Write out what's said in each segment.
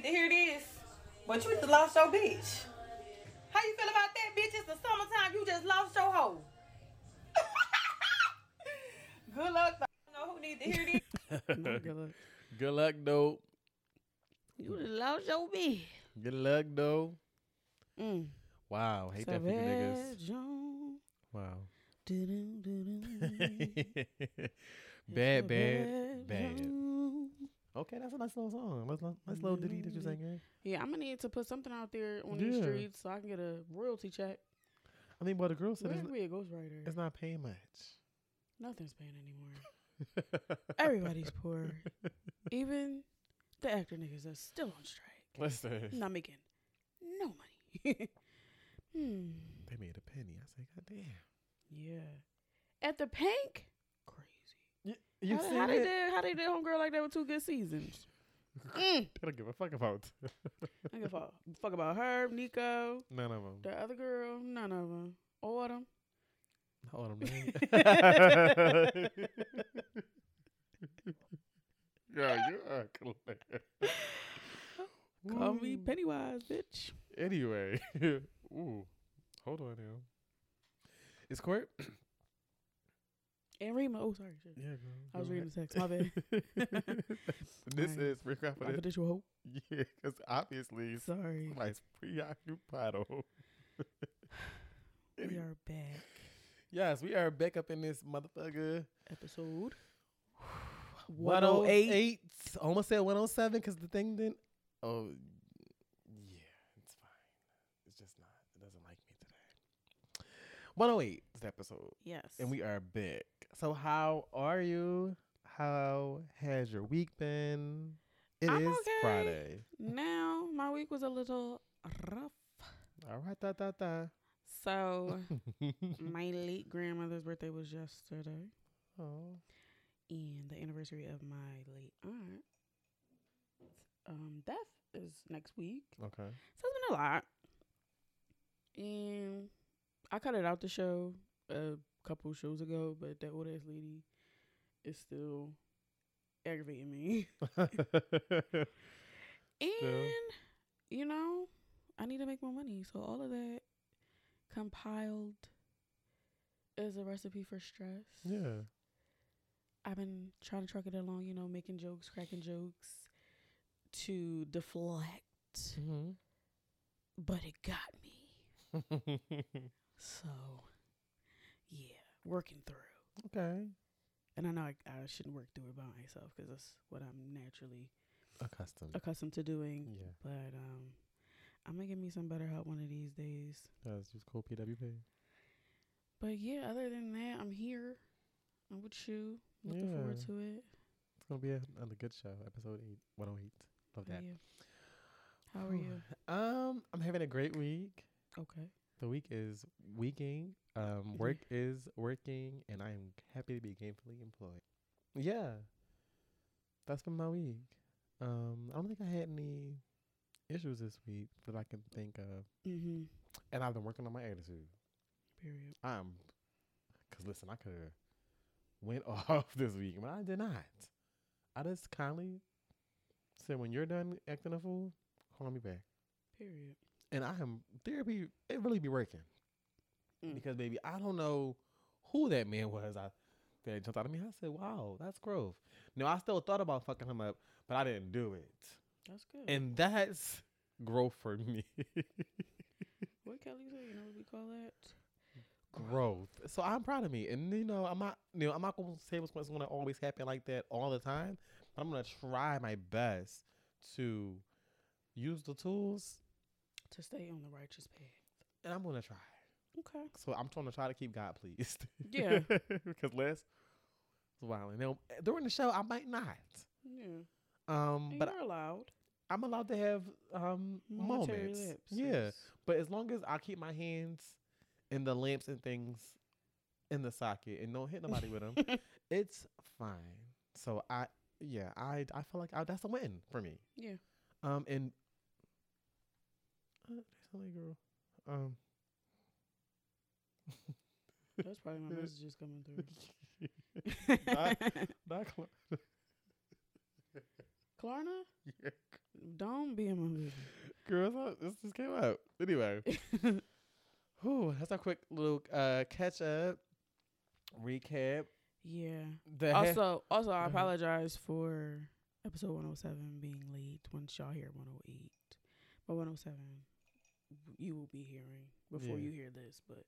need to hear this, but you just lost your bitch. How you feel about that, bitch? It's the summertime. You just lost your hoe. Good luck. I don't know who need to hear this. Good luck. Good luck, though. You just lost your bitch. Good luck, though. Mm. Wow, hate that for you niggas. Savage Jones. Wow. Doo-doo, doo-doo. bad, bad, Savage bad. Okay, that's a nice little song. Nice, little- nice little ditty that you sang here. Yeah, I'm gonna need to put something out there on these streets so I can get a royalty check. I mean, but the girl said Where it's, be a ghostwriter? it's not paying much. Nothing's paying anymore. Everybody's poor. Even the actor niggas are still on strike. Listen, Not making no money. hmm. they made a penny. I say, God damn. Yeah. At the Pink? Crazy. You how, see how they it? did how they did homegirl like that with two good seasons. mm. They don't give a fuck about I give a fuck, fuck about her, Nico, none of them. the other girl, none of them. Autumn. Hold on, man. yeah, you are clear. Call me Pennywise, bitch. Anyway, ooh, hold on now. Is court? And Rima. Oh, sorry. Shit. Yeah, girl. I was reading the text. My bad. this Alright. is. Confidential hope. Yeah, because obviously Sorry. somebody's preoccupied. We are back. Yes, we are back up in this motherfucker. Episode 108. Almost said 107 because the thing didn't. Oh, yeah, it's fine. It's just not. It doesn't like me today. 108 is the episode. Yes. And we are back. So, how are you? How has your week been? It is I'm okay. Friday. now my week was a little rough. All right, da da da. So my late grandmother's birthday was yesterday, oh, and the anniversary of my late aunt um death is next week. okay. So it's been a lot. And I cut it out the show a couple shows ago, but that old ass lady is still aggravating me. and you know, I need to make more money. So all of that compiled is a recipe for stress. yeah. I've been trying to truck it along, you know, making jokes, cracking jokes to deflect, Mm-hmm. but it got me. So, yeah, working through. okay. And I know I, I shouldn't work through it by myself because that's what I'm naturally Accustomed. accustomed to doing. Yeah. But um, I'm gonna give me some better help one of these days. That's just cool PWP. But yeah, other than that, I'm here. I'm with you. Looking forward to it. It's gonna be a, another good show. Episode eight, one oh eight. Love How that. you? How are you? Um, I'm having a great week. Okay. The week is weeking. Um, Mhm. work is working, and I am happy to be gainfully employed. Yeah, that's been my week. Um, I don't think I had any issues this week that I can think of, Mm-hmm. and I've been working on my attitude. Period. I'm, cause listen, I could have went off this week, but I did not. I just kindly said, when you're done acting a fool, call me back. Period. And I am therapy. It really be working Mm. because baby, I don't know who that man was. I that jumped out of me. I said, "Wow, that's growth." Now I still thought about fucking him up, but I didn't do it, That's good. and that's growth for me. what Kelly say? You know what we call that? growth. So I'm proud of me, and you know, I'm not, you know, I'm not gonna say what's going to always happen like that all the time, but I'm gonna try my best to use the tools, To stay on the righteous path. and I'm gonna try. Okay. So I'm trying to try to keep God pleased. Yeah. because last was wild. Now during the show, I might not. Yeah. Um, And but you're allowed. I'm allowed to have um Momentary moments. lapses. Yeah, but as long as I keep my hands in the lamps and things in the socket and don't hit nobody with them, it's fine. So I, yeah, I I feel like I, that's a win for me. Yeah. Um, and uh, there's only girl. Um, That's probably my messages coming through. not, not cl- Klarna, Yeah. don't be in my business. Girl, this just came out. Anyway, whew, that's a quick little uh, catch up recap. yeah. The Also, also, I Uh-huh. apologize for episode 107 being late. Once y'all hear 108, but 107 w- you will be hearing before Yeah. you hear this. But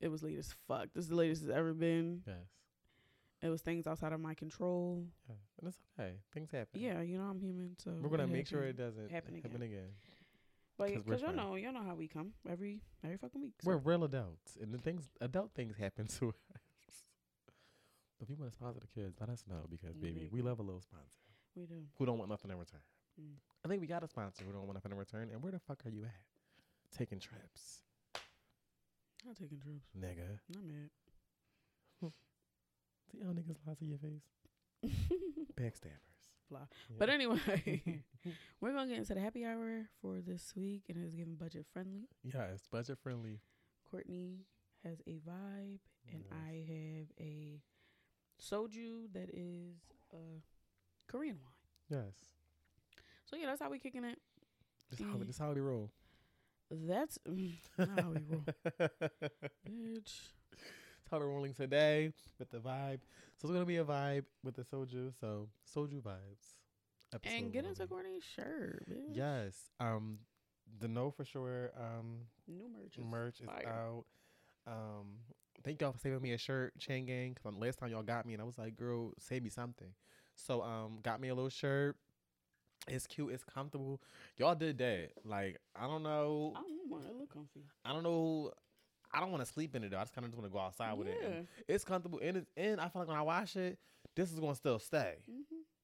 it was late as fuck. This is the latest it's ever been. yes, It was things outside of my control. yeah, and it's okay. Things happen. Yeah, you know I'm human, so we're gonna make sure it doesn't happen happen, again. But because y'all know, y'all know how we come every every fucking week. so- We're real adults, and the things adult things happen to us. But if you want to sponsor the kids, let us know because baby, Mhm. we love a little sponsor we do. who don't want nothing in return. Mm. I think we got a sponsor who don't want nothing in return. And where the fuck are you at? Taking trips, Not taking trips. nigga. Not mad. See how niggas lie to your face? Backstabbers. Fly. Yeah. But anyway, we're gonna get into the happy hour for this week, and it's given budget friendly. yeah, it's budget friendly. Courtney has a vibe, and Yes. I have a soju that is a Korean wine. Yes. So yeah, that's how we kicking it. This how, this how we roll. That's mm, how we roll, bitch. That's how we're rolling today with the vibe. So it's gonna be a vibe with the soju. So soju vibes. And get into 108. Courtney's shirt, bitch. Yes. Um, the know for sure. Um, New merch. Is merch is fire. out. Um, thank y'all for saving me a shirt, Chain Gang. Cause last time y'all got me, and I was like, girl, save me something. So um, got me a little shirt. It's cute. It's comfortable. Y'all did that. Like I don't know. I don't want it. Look comfy. I don't know. I don't want to sleep in it though. I just kind of just want to go outside with it. And it's comfortable, and it's, and I feel like when I wash it, this is gonna still stay. hmm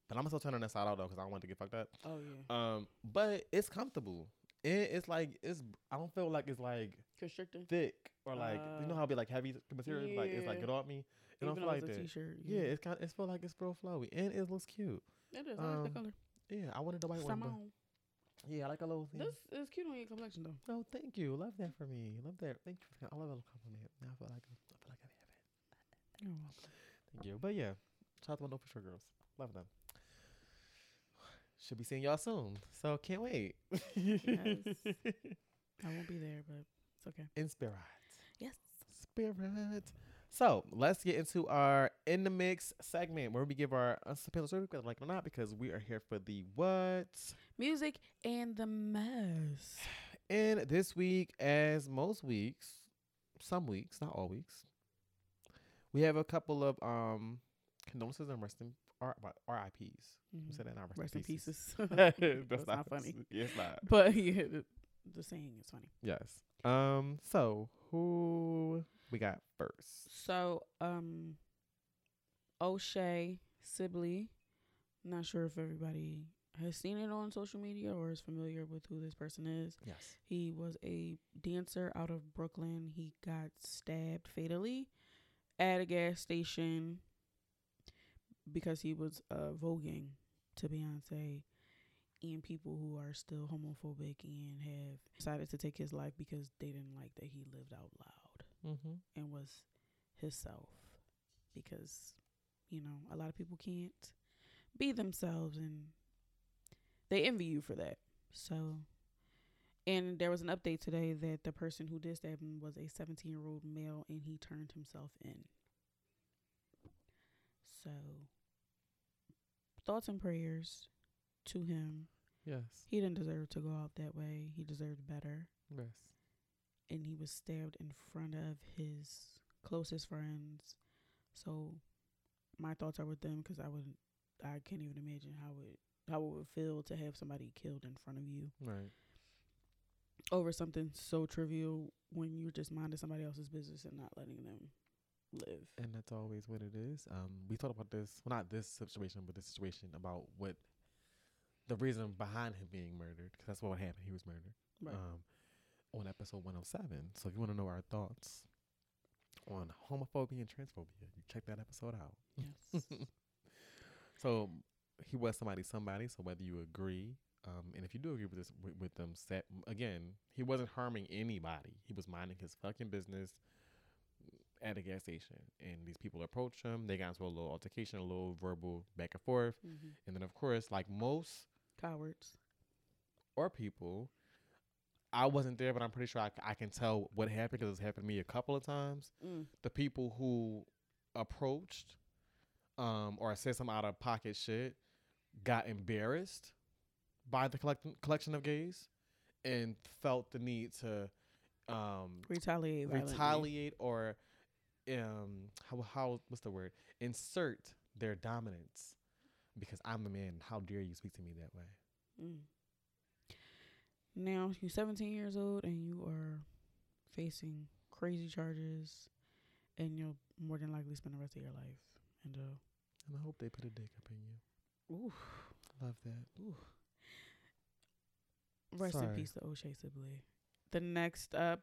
But I'm still turn on that side out though, cause I don't want it to get fucked up. Oh yeah. Um, but it's comfortable. It, it's like it's. I don't feel like it's like Constricting. thick or like you know Uh, how it be like heavy material. Like it's like yeah. get off me. It don't Even feel though like it's a that. t-shirt. Yeah, it's kind. It feel like it's real flowy, and it looks cute. it is. I like um, the color. Yeah, I wanted the white one. but- Yeah, I like a little thing. This is cute on your complexion though. Oh, thank you. Love that for me. Love that. Thank you. For, I love a little compliment. Now I feel like I feel like I have it. You're welcome. Thank you. But yeah, shout out to for sure girls. Love them. Should be seeing y'all soon. So can't wait. I won't be there, but it's okay. In spirit. Yes. Spirit. So let's get into our in the mix segment where we give our unsuspended story, like or not, because we are here for the what. Music and the mess. And this week, as most weeks, some weeks, not all weeks, we have a couple of um condolences and rest in R- RIPs. We Mhm. said that not Rest in pieces. pieces. That's, That's not funny. Yes, not. But yeah, the, the saying is funny. Yes. Um. So who we got first? So, um, O'Shae Sibley. Not sure if everybody has seen it on social media or is familiar with who this person is. Yes. He was a dancer out of Brooklyn. He got stabbed fatally at a gas station because he was uh, voguing to Beyonce and people who are still homophobic and have decided to take his life because they didn't like that he lived out loud Mm-hmm. and was himself because you know a lot of people can't be themselves and they envy you for that so and there was an update today that the person who did stab him was a 17 year old male and he turned himself in so thoughts and prayers to him Yes. he didn't deserve to go out that way he deserved better Yes. And he was stabbed in front of his closest friends. So my thoughts are with them because I would, I can't even imagine how it how it would feel to have somebody killed in front of you Right. over something so trivial when you're just minding somebody else's business and not letting them live. And that's always what it is. Um, we talked about this, well, not this situation, but this situation about what the reason behind him being murdered, because that's what happened. He was murdered. Right. Um, on episode 107. So if you want to know our thoughts on homophobia and transphobia, you check that episode out. yes. So he was somebody, somebody. So whether you agree, um, and if you do agree with this, with, with them, set again, he wasn't harming anybody. He was minding his fucking business, at a gas station, and these people approach him. They got into a little altercation, a little verbal back and forth, Mm-hmm. and then of course, like most Cowards. or people, I wasn't there, but I'm pretty sure I can tell what happened because it's happened to me a couple of times. Mm. The people who approached, um, or said some out of pocket shit, got embarrassed by the collect- collection of gays, and felt the need to, um, Retaliate. violently. retaliate or um how how what's the word insert their dominance because I'm the man. How dare you speak to me that way? Mm. Now you're 17 years old and you are facing crazy charges, and you'll more than likely spend the rest of your life in jail. And I hope they put a dick up in you. Ooh. Love that. Ooh. Rest in peace to O'Shae Sibley. The next up,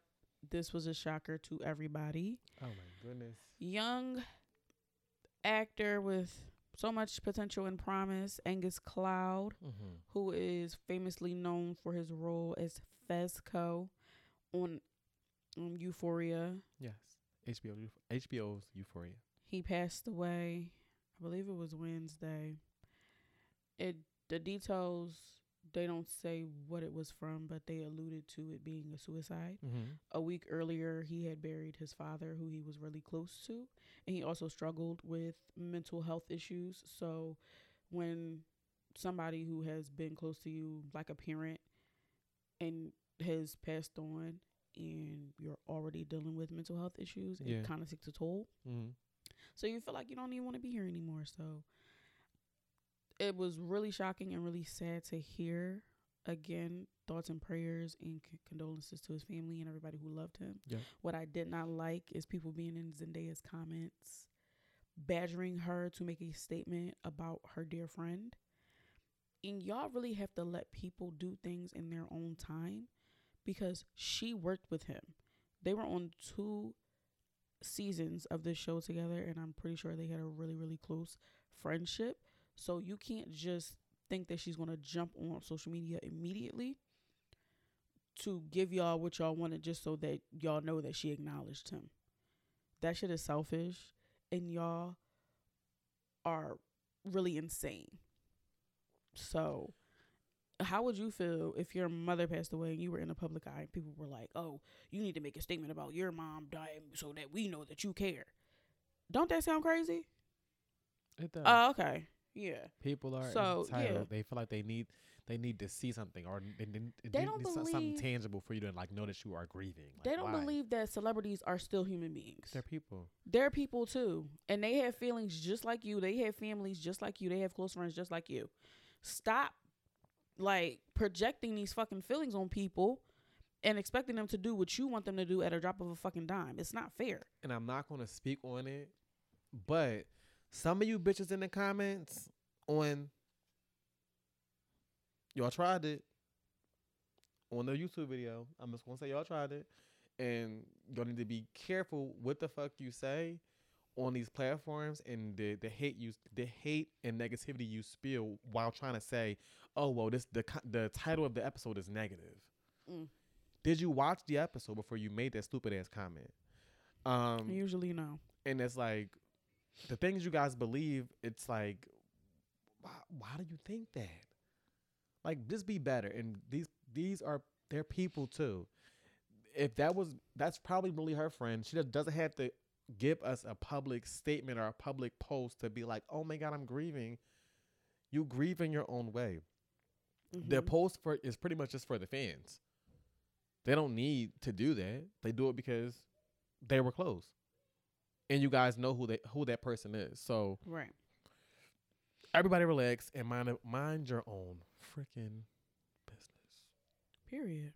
this was a shocker to everybody. Oh my goodness. Young actor with so much potential and promise, Angus Cloud, Mm-hmm. who is famously known for his role as Fezco on um, Euphoria. Yes. HBO HBO's Euphoria. He passed away. I believe it was Wednesday. It the details they don't say what it was from, but they alluded to it being a suicide. Mm-hmm. A week earlier, he had buried his father, who he was really close to, and he also struggled with mental health issues. So, when somebody who has been close to you, like a parent, and has passed on, and you're already dealing with mental health issues, Yeah. it kind of takes a toll. Mm-hmm. So you feel like you don't even want to be here anymore. So it was really shocking and really sad to hear. Again, thoughts and prayers and c- condolences to his family and everybody who loved him. Yep. What I did not like is people being in Zendaya's comments, badgering her to make a statement about her dear friend. And y'all really have to let people do things in their own time because she worked with him. They were on two seasons of this show together and I'm pretty sure they had a really really close friendship. So you can't just think that she's going to jump on social media immediately to give y'all what y'all wanted just so that y'all know that she acknowledged him. That shit is selfish and y'all are really insane. So how would you feel if your mother passed away and you were in the public eye and people were like, "Oh, you need to make a statement about your mom dying so that we know that you care"? Don't that sound crazy? It does. Oh, okay, yeah. People are so, entitled. yeah. They feel like they need they need to see something or they, they, They need don't some- something tangible for you to like know that you are grieving. Like, they don't why? believe that celebrities are still human beings. they're people. They're people too, and they have feelings just like you. They have families just like you. They have close friends just like you. Stop, like projecting these fucking feelings on people and expecting them to do what you want them to do at a drop of a fucking dime. It's not fair. and I'm not gonna speak on it, but some of you bitches in the comments on y'all tried it on the YouTube video. I'm just gonna say y'all tried it, and y'all need to be careful what the fuck you say on these platforms and the the hate you the hate and negativity you spill while trying to say, oh well, this the the title of the episode is negative. Mm. Did you watch the episode before you made that stupid ass comment? Um, Usually, no. and it's like the things you guys believe it's like why, why do you think that? Like just be better. And these these are they're people too. If that was that's probably really her friend. She doesn't have to give us a public statement or a public post to be like oh my god i'm grieving. You grieve in your own way. Their Mhm. post for is pretty much just for the fans. They don't need to do that. They do it because they were close and you guys know who they who that person is so right. everybody relax and mind mind your own freaking business Period.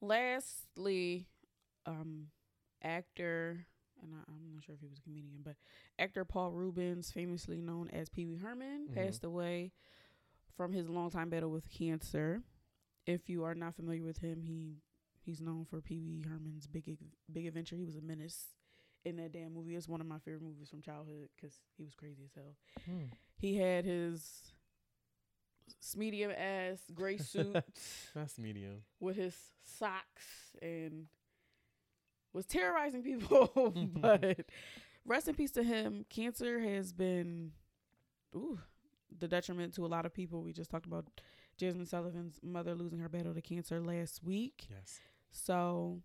Lastly, um, actor, and I, I'm not sure if he was a comedian, but actor Paul Reubens, famously known as Pee Wee Herman, Mhm. passed away from his longtime battle with cancer. If you are not familiar with him, he he's known for Pee Wee Herman's Big Big Adventure. He was a menace in that damn movie. It's one of my favorite movies from childhood because he was crazy as hell. Hmm. He had his medium ass gray suit that's medium with his socks and was terrorizing people. but rest in peace to him. Cancer has been, ooh, the detriment to a lot of people. We just talked about Jazmine Sullivan's mother losing her battle to cancer last week. Yes. So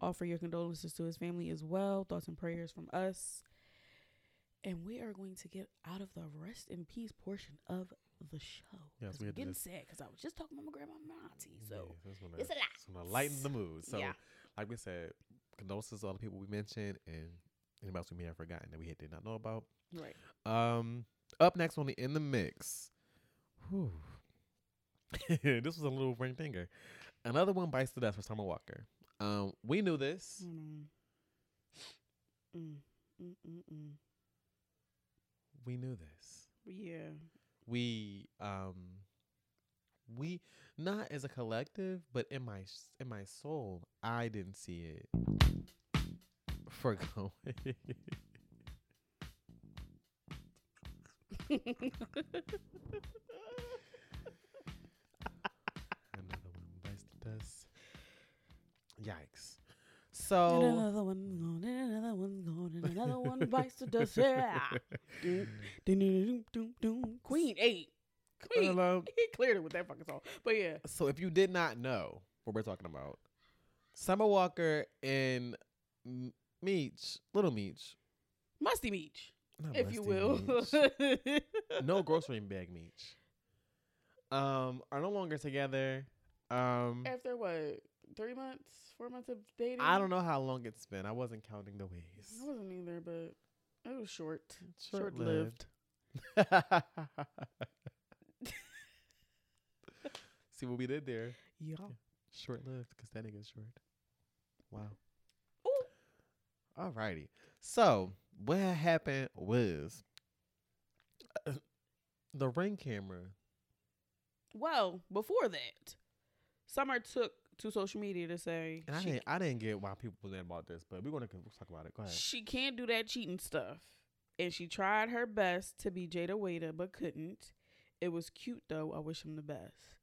offer your condolences to his family as well. Thoughts and prayers from us. And we are going to get out of the rest in peace portion of the show. Yes, 'Cause we I'm had getting sad because I was just talking about my grandma and my auntie. So Yeah, it's gonna, it's a lot. it's gonna lighten the mood. So, Yeah. like we said, condolences to all the people we mentioned and anybody else we may have forgotten that we did not know about. right. Um, up next on the in the mix. Whew. this was a little ring finger. Another one bites the dust for Summer Walker. Um, we knew this. On. Mm, mm, mm, mm. We knew this. Yeah. We um, we not as a collective, but in my s- in my soul, I didn't see it forgoing. Another Yikes. So another one's gone, and another one's gone, and another one bites the dust. Yeah. Queen eight. Queen. Hello. He cleared it with that fucking song. But yeah. So if you did not know what we're talking about, Summer Walker and M- Meech, Little Meech, Musty Beach, not if you will. No grocery bag Meech, um, are no longer together. Um, After what? Three months? Four months of dating? I don't know how long it's been. I wasn't counting the ways. I wasn't either, but it was short. Short-lived. See what we did there? Yeah. Short lived because that nigga's short. Wow. Ooh. Alrighty. So what happened was uh, the ring camera. Well, before that, Summer took to social media to say And I didn't I didn't get why people were about this, but we're gonna talk about it. Go ahead. she can't do that cheating stuff. And she tried her best to be Jada Waiter, but couldn't. It was cute though. I wish him the best.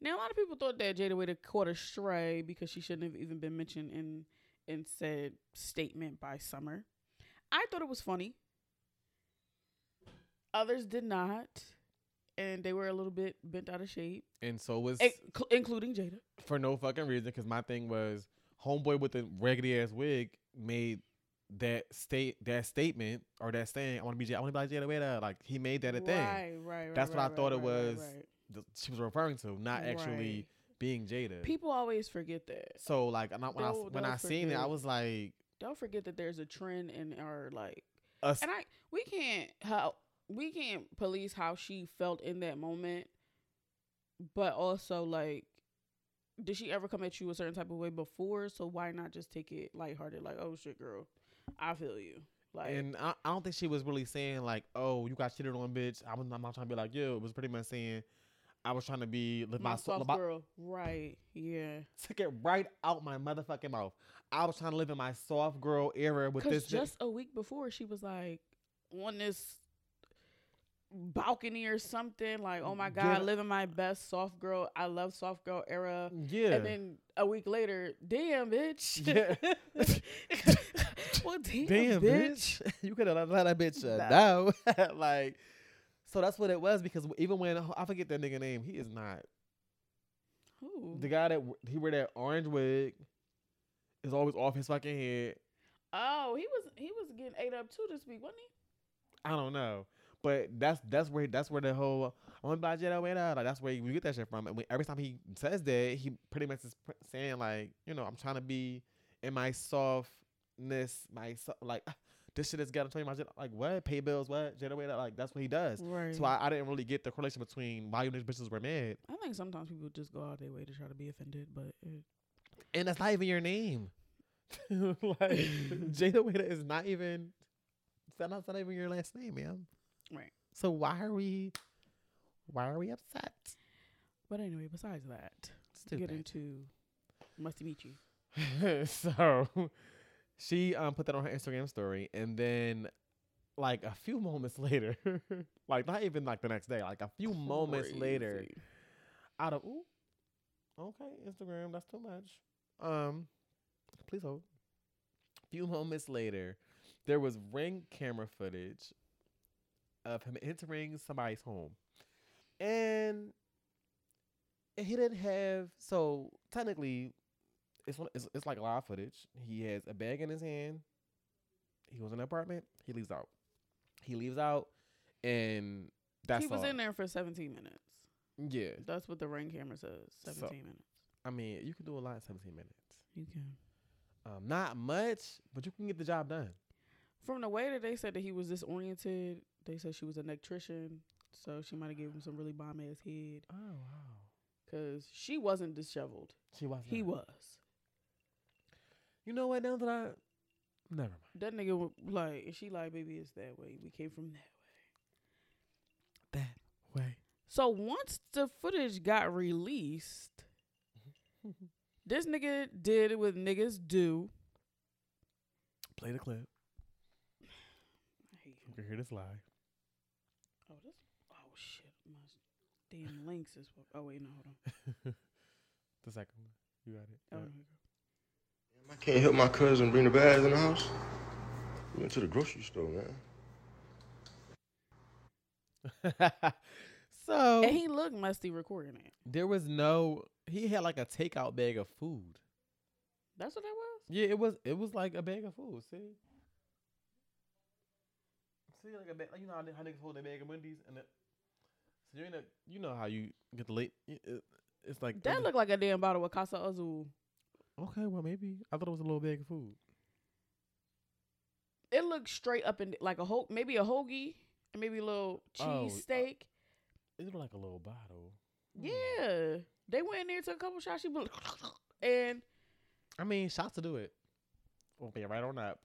Now a lot of people thought that Jada Waiter caught a stray because she shouldn't have even been mentioned in in said statement by Summer. I thought it was funny. Others did not, and they were a little bit bent out of shape, And so was in- including Jada. for no fucking reason because my thing was homeboy with the raggedy ass wig made that state that statement or that saying I want to be J- I want to be like Jada Waiter. Like he made that a thing. Right, right, right. That's what right, I thought right, it right, right, was. right. th- She was referring to, not actually Right. being Jada. People always forget that. So like, and I, when I They'll- when I seen it, I was like, Don't forget that there's a trend in our like, us, and I we can't how we can't police how she felt in that moment, but also like, did she ever come at you a certain type of way before? So why not just take it lighthearted? Like, oh shit, girl, I feel you. Like, and I, I don't think she was really saying like, oh, you got cheated on, bitch. I was I'm not trying to be like, yo. It was pretty much saying, I was trying to be live my, my soft my- girl, right? Yeah. Took it right out my motherfucking mouth. I was trying to live in my soft girl era with this. just a week before, she was like on this balcony or something. Like, oh my God, Get- living my best soft girl. I love soft girl era. yeah. And then a week later, damn, bitch. Yeah. well, damn, Damn, bitch. bitch. you could have let that bitch uh, Nah. like, so that's what it was because even when I forget that nigga name, he is not Ooh. the guy that he wear that orange wig is always off his fucking head. Oh, he was he was getting ate up too this week, wasn't he? I don't know, but that's that's where that's where the whole I'm about Jedi way out. Like that's where you get that shit from. And when, every time he says that, he pretty much is pr- saying like, you know, I'm trying to be in my softness, my so- like. Ah, this shit is gotta tell you my shit. Like what? Pay bills? What? Jedi way? Like that's what he does. Right. So I, I didn't really get the correlation between why you bitches were mad, I think sometimes people just go out their way to try to be offended, but it, and that's not even your name. like Jada Waiter is not even. That's not, that's not even your last name, man. Right. So why are we? Why are we upset? but anyway, besides that, Stupid. get into Musty Meet You. so she um put that on her Instagram story, and then like a few moments later, like not even like the next day, like a few moments later, out of ooh, okay, Instagram, that's too much. Um, please hold. A few moments later, there was ring camera footage of him entering somebody's home. And he didn't have so technically it's it's, it's like live footage. He has a bag in his hand. He was in an apartment. He leaves out. He leaves out, and that's he was all. in there for 17 minutes. Yeah, That's what the ring camera says. 17 So- minutes. I mean you can do a lot in seventeen minutes. You can. Um, not much, but you can get the job done. From the way that they said that he was disoriented, they said she was an electrician, so she might have gave him some really bomb ass head Oh wow, because she wasn't disheveled. she was. He was. You know what? Now that I, never mind. That nigga was like, and she like, baby, it's that way. We came from that way. That way. So once the footage got released, this nigga did what niggas do. Play the clip. I hate him. You can hear this live. Oh, this. Oh shit. My damn links is. what. Oh wait, no, hold on. The second one. You got it. Oh, Yeah. here we go. I can't help my cousin bring the bags in the house. We went to the grocery store, man. so And he looked musty recording it. there was no. He had like a takeout bag of food. That's what that was. Yeah, it was. It was like a bag of food. See. See, like a bag. Like, you know how, they- how niggas hold their bag of Wendy's and it. So. You know how you get the late. it- it- It's like That looked like a damn bottle of Casa Azul. Okay, well maybe I thought it was a little bag of food. It looked straight up and like a whole, maybe a hoagie and maybe a little Oh, cheese steak. It looked like a little bottle. Hmm. Yeah, they went in there took a couple shots. She blew, and I mean, shots to do it. Won't be right on up.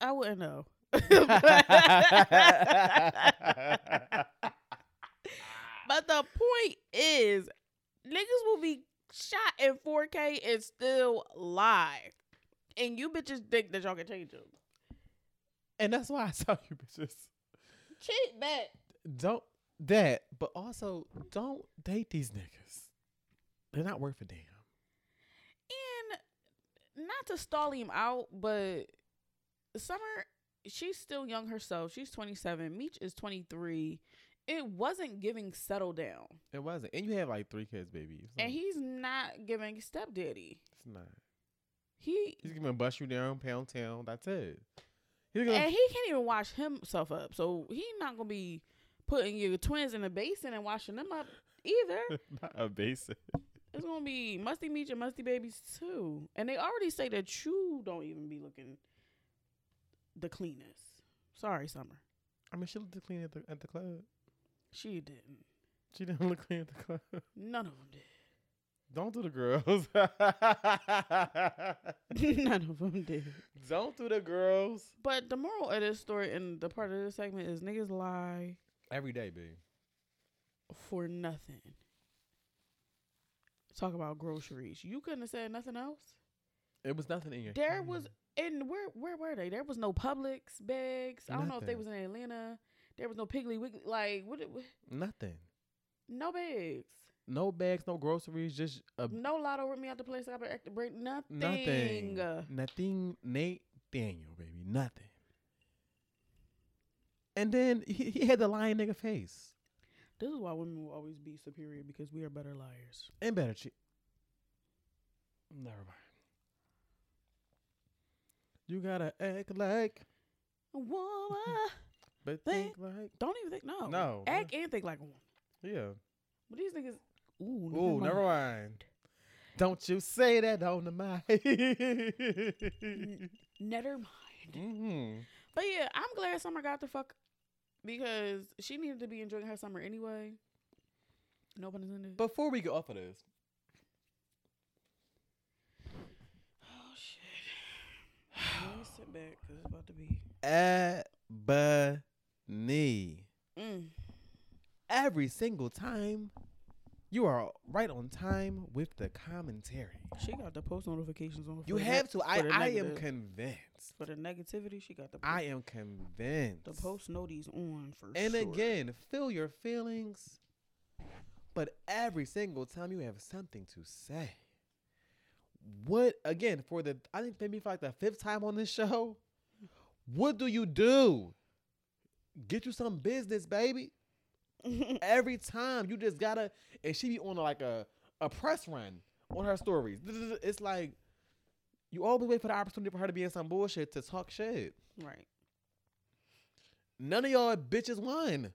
I wouldn't know. But the point is, niggas will be shot in 4K and still live. And you bitches think that y'all can change them. and that's why I tell you bitches. Cheat that. Don't that, but also don't date these niggas. They're not worth a damn. And not to stall him out, but Summer, she's still young herself. She's 27. Meech is 23. It wasn't giving settle down. It wasn't. And you have like three kids, baby. It's And he's not giving stepdaddy. it's not. He He's gonna bust you down, pound town. That's it. He's gonna and he can't even wash himself up. So he's not gonna be putting your twins in a basin and washing them up either. not a basin. it's gonna be musty meat and musty babies too. And they already say that you don't even be looking the cleanest. Sorry, Summer. I mean, she looked clean at the at the club. She didn't. She didn't look clean at the club. None of them did. Don't do the girls. None of them did. Don't do the girls. But the moral of this story and the part of this segment is niggas lie Every day, babe. for nothing. Talk about groceries. You couldn't have said nothing else. It was nothing in your. There mm-hmm. was and where where were they? There was no Publix bags. I don't know if they was in Atlanta. There was no Piggly Wiggly. Like what? it- what nothing. no bags. No bags, no groceries, just a No lotto ripped me out the place. I better act to break nothing. nothing. Nothing. Nate Daniel, baby, nothing. And then he, he had the lying nigga face This is why women will always be superior because we are better liars. and better cheat. Never mind. You gotta act like, A woman. but Think- think like. Don't even think no. No. Act and think like a woman. Yeah. But these niggas. Ooh, Ooh, never mind. Don't you say that on the mic. Never mind. mm-hmm. But yeah, I'm glad Summer got the fuck because she needed to be enjoying her summer anyway. No pun intended. Before we get off of this, oh shit. Let me sit back because it's about to be. Ebony. Mm. Every single time, you are right on time with the commentary. She got the post notifications on. You have to. I, I am convinced. for the negativity. She got the. I am convinced. the post noties on for And sure. again, feel your feelings. But every single time you have something to say, what again for the I think maybe for like the fifth time on this show? What do you do? Get you some business, baby. Every time you just gotta, and she be on like a a press run on her stories. It's like you always wait for the opportunity for her to be in some bullshit to talk shit. right. None of y'all bitches won.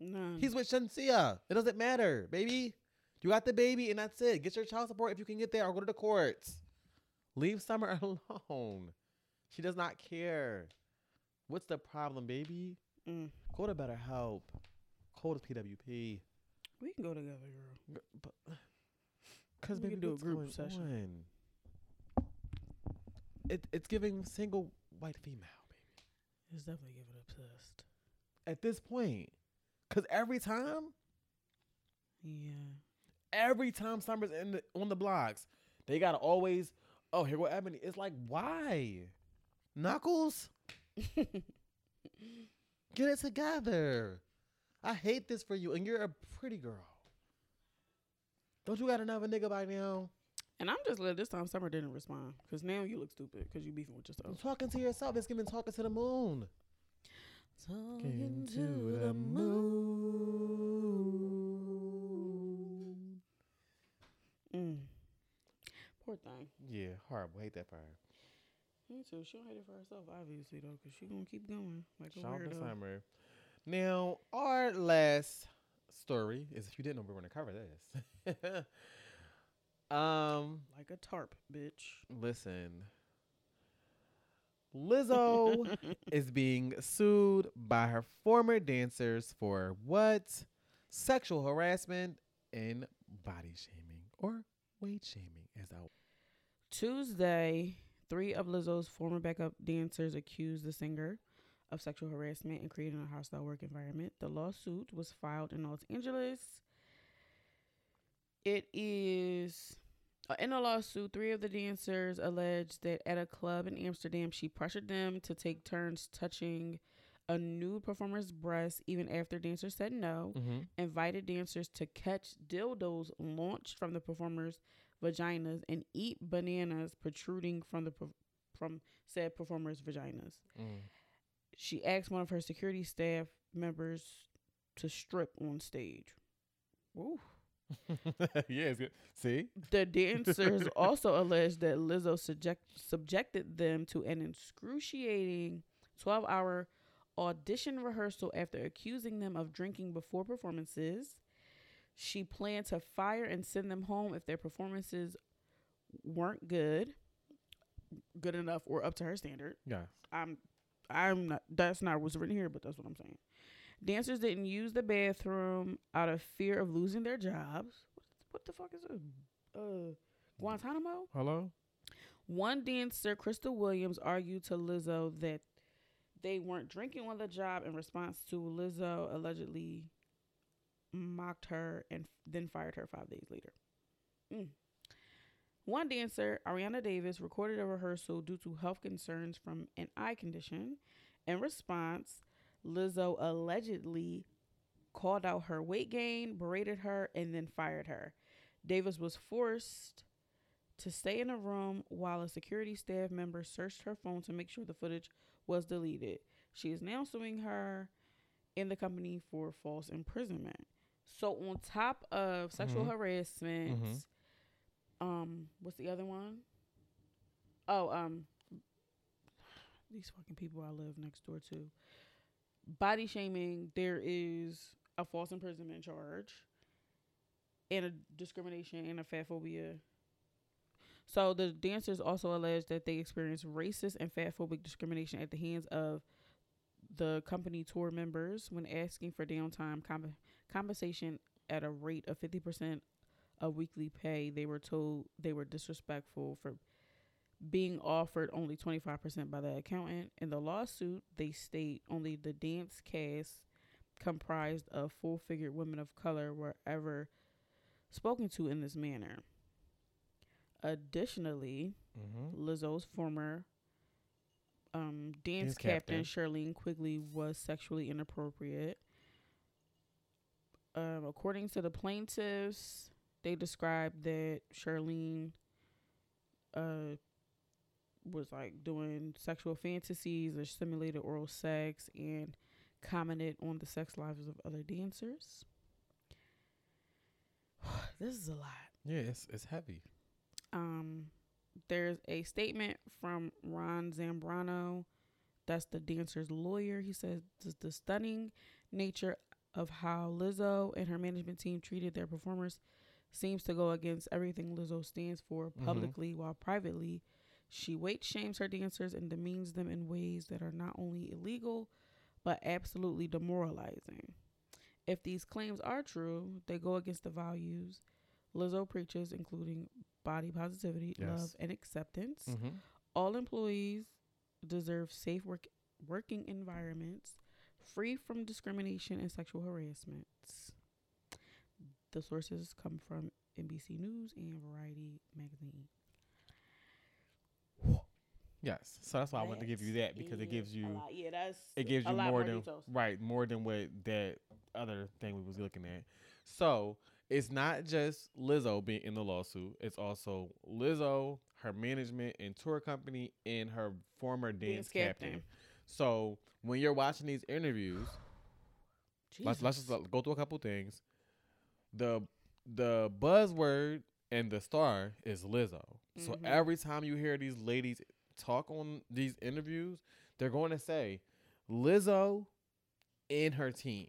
No. He's with Shansia. It doesn't matter, baby. You got the baby, and that's it. Get your child support if you can get there, or go to the courts. Leave Summer alone. She does not care. What's the problem, baby? Mm. Go to BetterHelp. Go to PWP. We can go together, girl. Because We baby, can do a group session. on? It, it's giving single white female, baby. It's definitely giving obsessed. At this point, because every time, Yeah. every time Summer's in the, on the blocks, they gotta always, oh, here go Ebony. It's like, why? Knuckles, get it together. I hate this for you, and you're a pretty girl. Don't you got another nigga by now? And I'm just glad this time Summer didn't respond because now you look stupid because you beefing with I'm yourself. talking to yourself. It's giving talking to the moon. Talking to the moon. Mm. Poor thing. Yeah, horrible. Hate that for her. Me too. She don't hate it for herself, obviously though, because she gonna keep going like a Shout out to weirdo. Summer. Now, our last story is if you didn't know we were going to cover this. um, Like a tarp, bitch. listen. Lizzo is being sued by her former dancers for what? Sexual harassment and body shaming or weight shaming, as I Tuesday, three of Lizzo's former backup dancers accused the singer of sexual harassment and creating a hostile work environment. The lawsuit was filed in Los Angeles. It is uh, in the lawsuit. Three of the dancers alleged that at a club in Amsterdam, she pressured them to take turns touching a nude performer's breast, even after dancers said no. mm-hmm. Invited dancers to catch dildos launched from the performers' vaginas and eat bananas protruding from the from said performers' vaginas. Mm. She asked one of her security staff members to strip on stage. Ooh. yeah, it's good. See? The dancers also alleged that Lizzo subject, subjected them to an excruciating 12 hour audition rehearsal after accusing them of drinking before performances. She planned to fire and send them home if their performances weren't good, good enough, or up to her standard. Yeah. I'm I'm not that's not what's written here, but that's what I'm saying. Dancers didn't use the bathroom out of fear of losing their jobs. What the fuck is this? Uh Guantanamo? Hello? One dancer, Crystal Williams, argued to Lizzo that they weren't drinking on the job in response to Lizzo allegedly mocked her and then fired her five days later. Mm. One dancer, Ariana Davis, recorded a rehearsal due to health concerns from an eye condition. In response, Lizzo allegedly called out her weight gain, berated her, and then fired her. Davis was forced to stay in a room while a security staff member searched her phone to make sure the footage was deleted. She is now suing her in the company for false imprisonment. So on top of sexual Mhm. harassment, Mhm. um, what's the other one? Oh, um, these fucking people I live next door to. Body shaming. There is a false imprisonment charge, and a discrimination and a fat phobia. So the dancers also allege that they experienced racist and fatphobic discrimination at the hands of the company tour members when asking for downtime comp- compensation at a rate of 50% of weekly pay. They were told they were disrespectful for being offered only 25% by the accountant. In the lawsuit, they state only the dance cast comprised of full figured women of color were ever spoken to in this manner. Additionally, Mm-hmm. Lizzo's former um, dance, captain, captain. Charlene Quigley was sexually inappropriate. Um, according to the plaintiffs, they described that Charlene uh was like doing sexual fantasies or simulated oral sex and commented on the sex lives of other dancers. this is a lot. Yeah, it's it's heavy. Um, there's a statement from Ron Zambrano, that's the dancer's lawyer. He says the, stunning nature of how Lizzo and her management team treated their performers seems to go against everything Lizzo stands for Mhm. publicly, while privately she weight shames her dancers and demeans them in ways that are not only illegal but absolutely demoralizing. If these claims are true, they go against the values Lizzo preaches, including body positivity, Yes. love, and acceptance. Mm-hmm. All employees deserve safe work working environments free from discrimination and sexual harassment. The sources come from NBC News and Variety magazine. Yes, so that's why I wanted to give you that because it gives you yeah, that's it gives you lot more than details. right more than what that other thing we was looking at. So it's not just Lizzo being in the lawsuit; it's also Lizzo, her management and tour company, and her former dance, captain. So when you're watching these interviews, let's let's just go through a couple things. The the buzzword and the star is Lizzo. So Mhm. every time you hear these ladies talk on these interviews, they're going to say Lizzo and her team.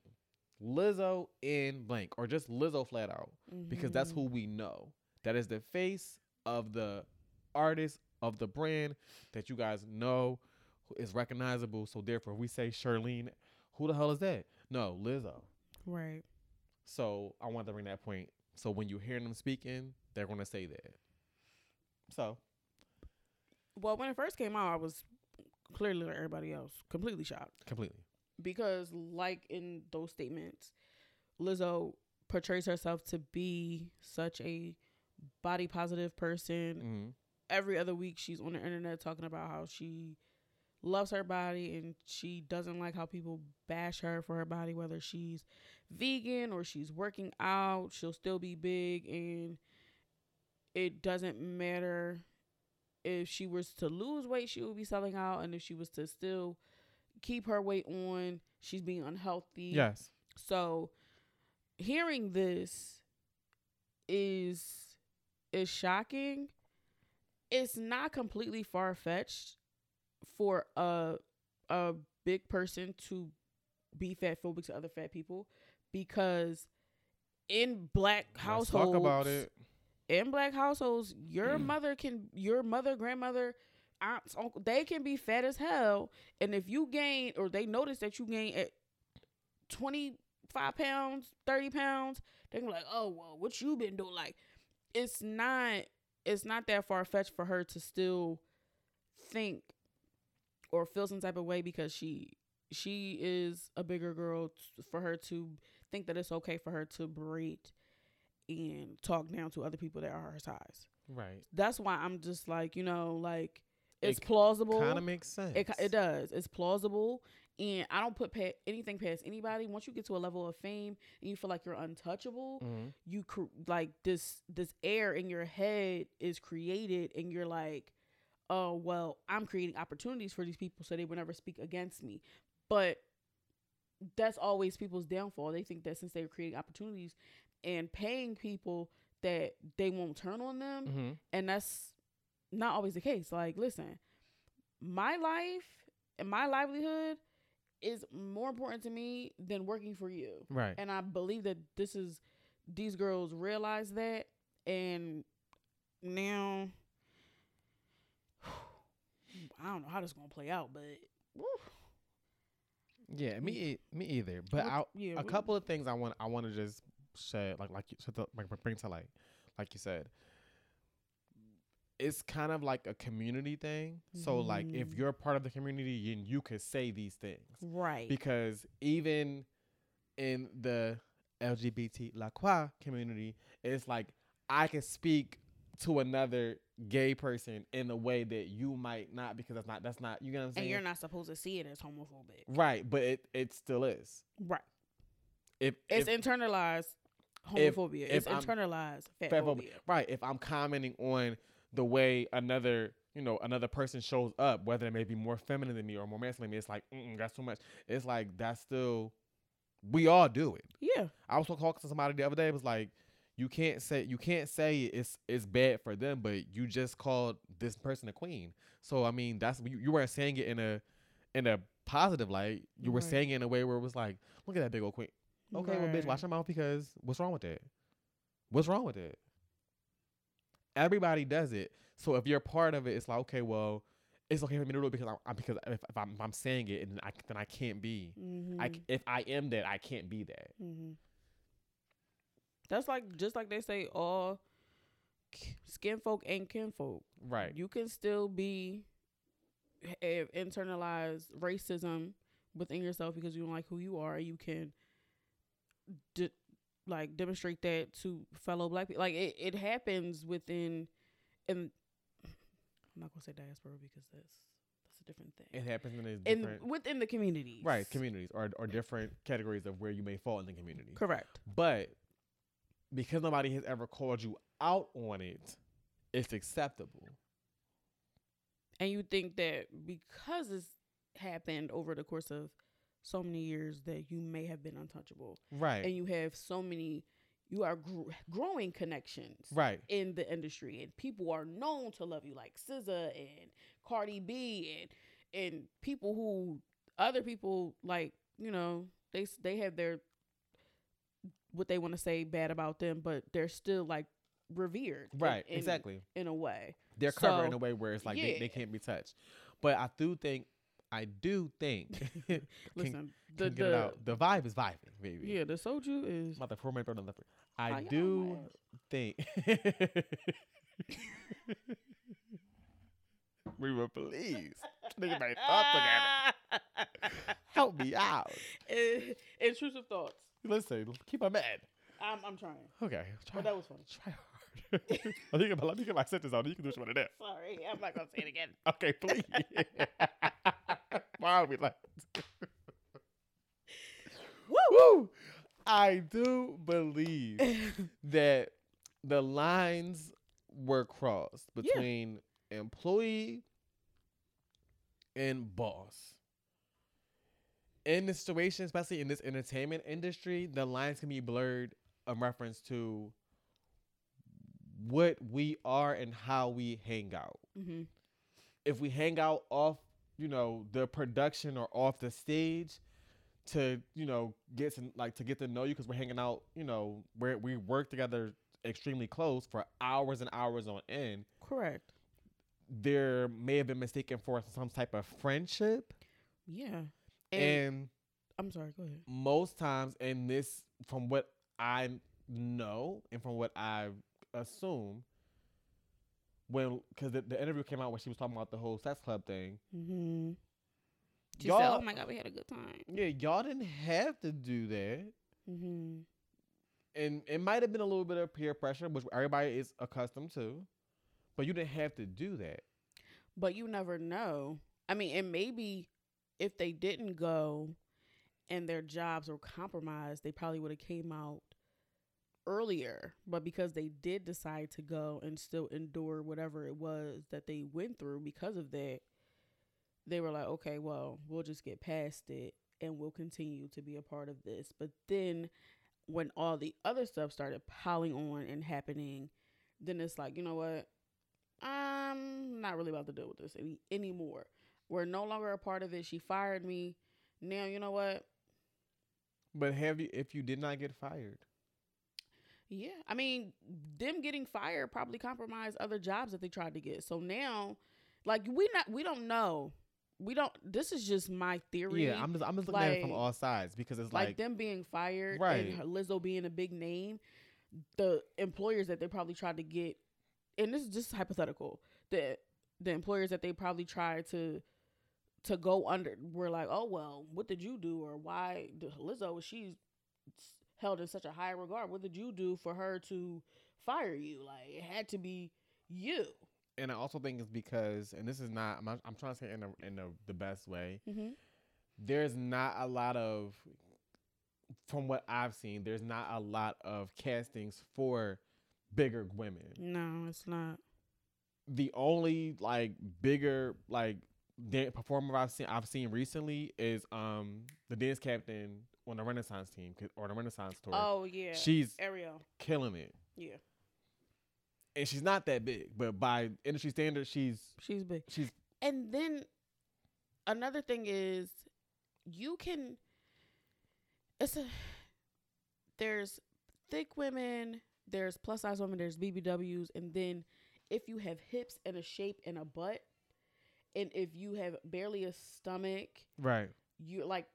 Lizzo in blank or just Lizzo flat out because that's who mm-hmm. we know. That is the face of the artist of the brand that you guys know is recognizable. So therefore, we say Charlene. Who the hell is that? No, Lizzo. right. So I want to bring that point. So when you hear them speaking, they're gonna say that. So Well, when it first came out, I was clearly like everybody else, completely shocked. completely. Because like in those statements lizzo portrays herself to be such a body positive person. Mm-hmm. every other week she's on the internet talking about how she loves her body and she doesn't like how people bash her for her body whether she's vegan or she's working out she'll still be big. And it doesn't matter if she was to lose weight she would be selling out. And if she was to still keep her weight on she's being unhealthy Yes. so hearing this is is shocking. It's not completely far fetched for a a big person to be fat phobic to other fat people because in black Let's households talk about it. in black households, your mm. mother can, your mother, grandmother, aunts, uncle, they can be fat as hell. And if you gain, or they notice that you gain at 25 pounds, 30 pounds, they can be like, oh, well, what you been doing? Like, it's not, it's not that far fetched for her to still think or feel some type of way because she, she is a bigger girl t- for her to think that it's okay for her to berate and talk down to other people that are her size. Right. That's why I'm just like, you know, like it's It plausible. Kind of makes sense. It, it does. It's plausible, and I don't put pa- anything past anybody. Once you get to a level of fame and you feel like you're untouchable, Mhm. you cr- like this this air in your head is created, and you're like, oh well, I'm creating opportunities for these people so they will never speak against me. But that's always people's downfall. They think that since they're creating opportunities and paying people that they won't turn on them, Mhm. and that's not always the case. Like, listen, my life and my livelihood is more important to me than working for you. Right. And I believe that this is these girls realize that and now I don't know how this is gonna play out, but woo, Yeah, me e- me either. But I, yeah, a couple of things I want I want to just shed like like you said, like bring to light, like you said. It's kind of like a community thing. So like if Mhm. you're part of the community, you, you could say these things right. because even in the LGBT La Croix community, it's like I can speak to another gay person in a way that you might not because that's not that's not you know what I'm saying. and you're not supposed to see it as homophobic. right, but it it still is. Right. If It's if, internalized homophobia. if it's I'm- internalized fat fat phobia. phobia. Right. If I'm commenting on the way another you know another person shows up, whether it may be more feminine than me or more masculine than me. It's like Mm-mm, that's too much. It's like that's still we all do it. Yeah. I was talking to somebody the other day. It was like, you can't say you can't say it's it's bad for them, but you just called this person a queen. So I mean, that's you, you weren't saying it in a in a positive light. You were Right. saying it in a way where it was like, look at that big old queen. Okay, well, bitch, Right. watch your mouth because what's wrong with that? What's wrong with it? Everybody does it. So if you're part of it, it's like, okay, well, it's okay for me to do it because I'm, I'm because if, if I'm if I'm saying it and I then I can't be. Mm-hmm. I if I am that, I can't be that. hmm That's like just like they say, all skin folk ain't kin folk. Right. You can still be have internalized racism within yourself because you don't like who you are. You can, de- like, demonstrate that to fellow black people. Like it, it happens within, and I'm not gonna say diaspora because that's that's a different thing. It happens in these in within the communities, right communities or or different categories of where you may fall in the community. Correct. But because nobody has ever called you out on it, it's acceptable. And you think that because it's happened over the course of so many years that you may have been untouchable, Right. and you have so many, you are gr- growing connections right. in the industry, and people are known to love you, like SZA and Cardi B, and and people who other people like, you know, they they have their what they want to say bad about them, but they're still like revered, Right. in- exactly. in a way. They're covered in a way where it's like they, they can't be touched. But I do think I do think can, Listen, the can get it the out. the vibe is vibing, baby. yeah, the soju is About the four minute on the I Oh, y'all do think we were pleased. Nigga made thought together. Help me out. Eh, intrusive thoughts. Listen, keep my mad. I'm I'm trying, Okay. Try, but that was funny. try hard. let, me get my, let me get my sentence out. You can do what you want to do. Sorry, I'm not gonna say it again. Okay, please. Why are we like? Woo! I do believe that the lines were crossed Yeah. between employee and boss. In this situation, especially in this entertainment industry, the lines can be blurred in reference to what we are and how we hang out hmm if we hang out off, you know, the production or off the stage to, you know, get to like to get to know you because we're hanging out, you know, where we work together extremely close for hours and hours on end, Correct. there may have been mistaken for some type of friendship. Yeah. And, And, I'm sorry. Go ahead. most times in this from what I know and from what I assume when because the, the interview came out when she was talking about the whole sex club thing Mm-hmm. She Y'all- said, "Oh my God, we had a good time." Yeah, y'all didn't have to do that. Mm-hmm. And it might have been a little bit of peer pressure, which everybody is accustomed to. But you didn't have to do that. But you never know. I mean, and maybe if they didn't go and their jobs were compromised, they probably would have came out earlier. But because they did decide to go and still endure whatever it was that they went through because of that, they were like, okay, well, we'll just get past it and we'll continue to be a part of this. But then when all the other stuff started piling on and happening, then it's like, you know what? I'm not really about to deal with this any anymore. We're no longer a part of it. She fired me. Now you know what? But have you if you did not get fired? Yeah, I mean, them getting fired probably compromised other jobs that they tried to get. So now, like we not we don't know. We don't. This is just my theory. Yeah, I'm just I'm just looking at it from all sides because it's like, like, them being fired Right. and Lizzo being a big name. The employers that they probably tried to get, and this is just hypothetical. The the employers that they probably tried to to go under were like, oh well, what did you do, or why Lizzo? She's held in such a high regard. What did you do for her to fire you? Like it had to be you. and I also think it's because and this is not I'm, I'm trying to say it in a, in a, the best way. Mm-hmm. There's not a lot of from what I've seen, there's not a lot of castings for bigger women. No, it's not. the only like bigger like dan- performer I've seen I've seen recently is um the dance captain on the Renaissance team or the Renaissance tour. Oh yeah. She's Ariel. killing it, Yeah. and she's not that big, but by industry standards, she's She's big. she's And then another thing is you can it's a there's thick women, there's plus size women, there's BBWs, and then if you have hips and a shape and a butt, and if you have barely a stomach, right. you like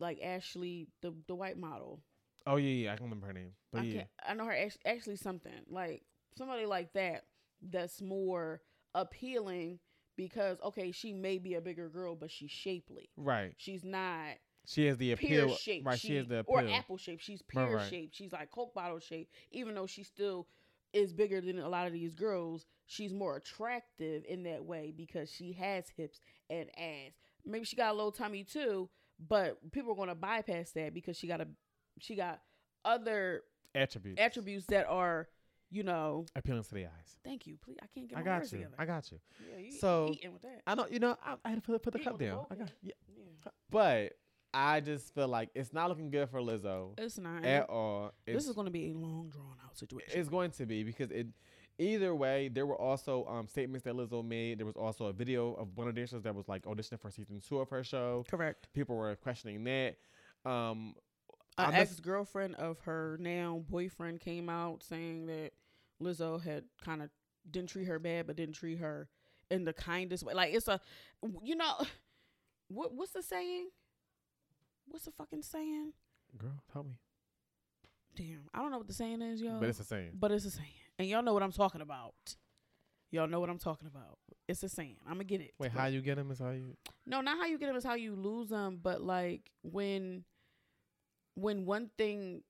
like Ashley, the the white model. Oh yeah, yeah, I can remember her name, but I yeah, I know her actually, actually something like somebody like that that's more appealing because okay, she may be a bigger girl, but she's shapely. right. She's not She has the pear appeal, shape. right? She, has the appeal. or apple shape. She's Right, pear right. shape. She's like Coke bottle shape. Even though she still is bigger than a lot of these girls, she's more attractive in that way because she has hips and ass. Maybe she got a little tummy too, but people are going to bypass that because she got a she got other attributes, attributes that are, you know. appealing to the eyes. Thank you. Please, I can't get I my got words you. together. I got you. yeah, you, So, eating with that. I know. You know, I, I had to put, put the cup with the down. I got, yeah. yeah. But I just feel like it's not looking good for Lizzo It's not. at all. this is going to be a long, drawn out situation. it's going to be because it. Either way, there were also um, statements that Lizzo made. There was also a video of one of the dancers that was like auditioning for season two of her show. Correct. People were questioning that. Um, An I'm just- ex girlfriend of her now boyfriend came out saying that Lizzo had kind of didn't treat her bad, but didn't treat her in the kindest way. Like it's a, you know, what what's the saying? What's the fucking saying? girl, tell me. Damn, I don't know what the saying is, y'all. But it's the same. but it's a saying, and y'all know what I'm talking about. Y'all know what I'm talking about. It's a saying. I'm gonna get it. Wait, how you get them is how you. No, not how you get them is how you lose them, but like when when one thing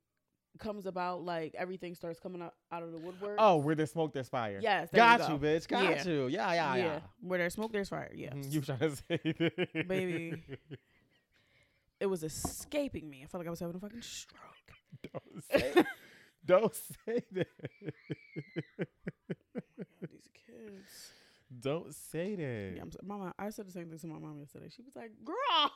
comes about, like everything starts coming out out of the woodwork. Oh, where there's smoke, there's fire. yes, got you, you, bitch. Got Yeah. you. Yeah, yeah, yeah. Where there's smoke, there's fire. Yes, Mhm, You trying to say that. Baby. it was escaping me. I felt like I was having a fucking stroke. Don't say, don't say that. These kids. Don't say that. Yeah, I'm, so- mama. I said the same thing to my mom yesterday. She was like, "Girl,"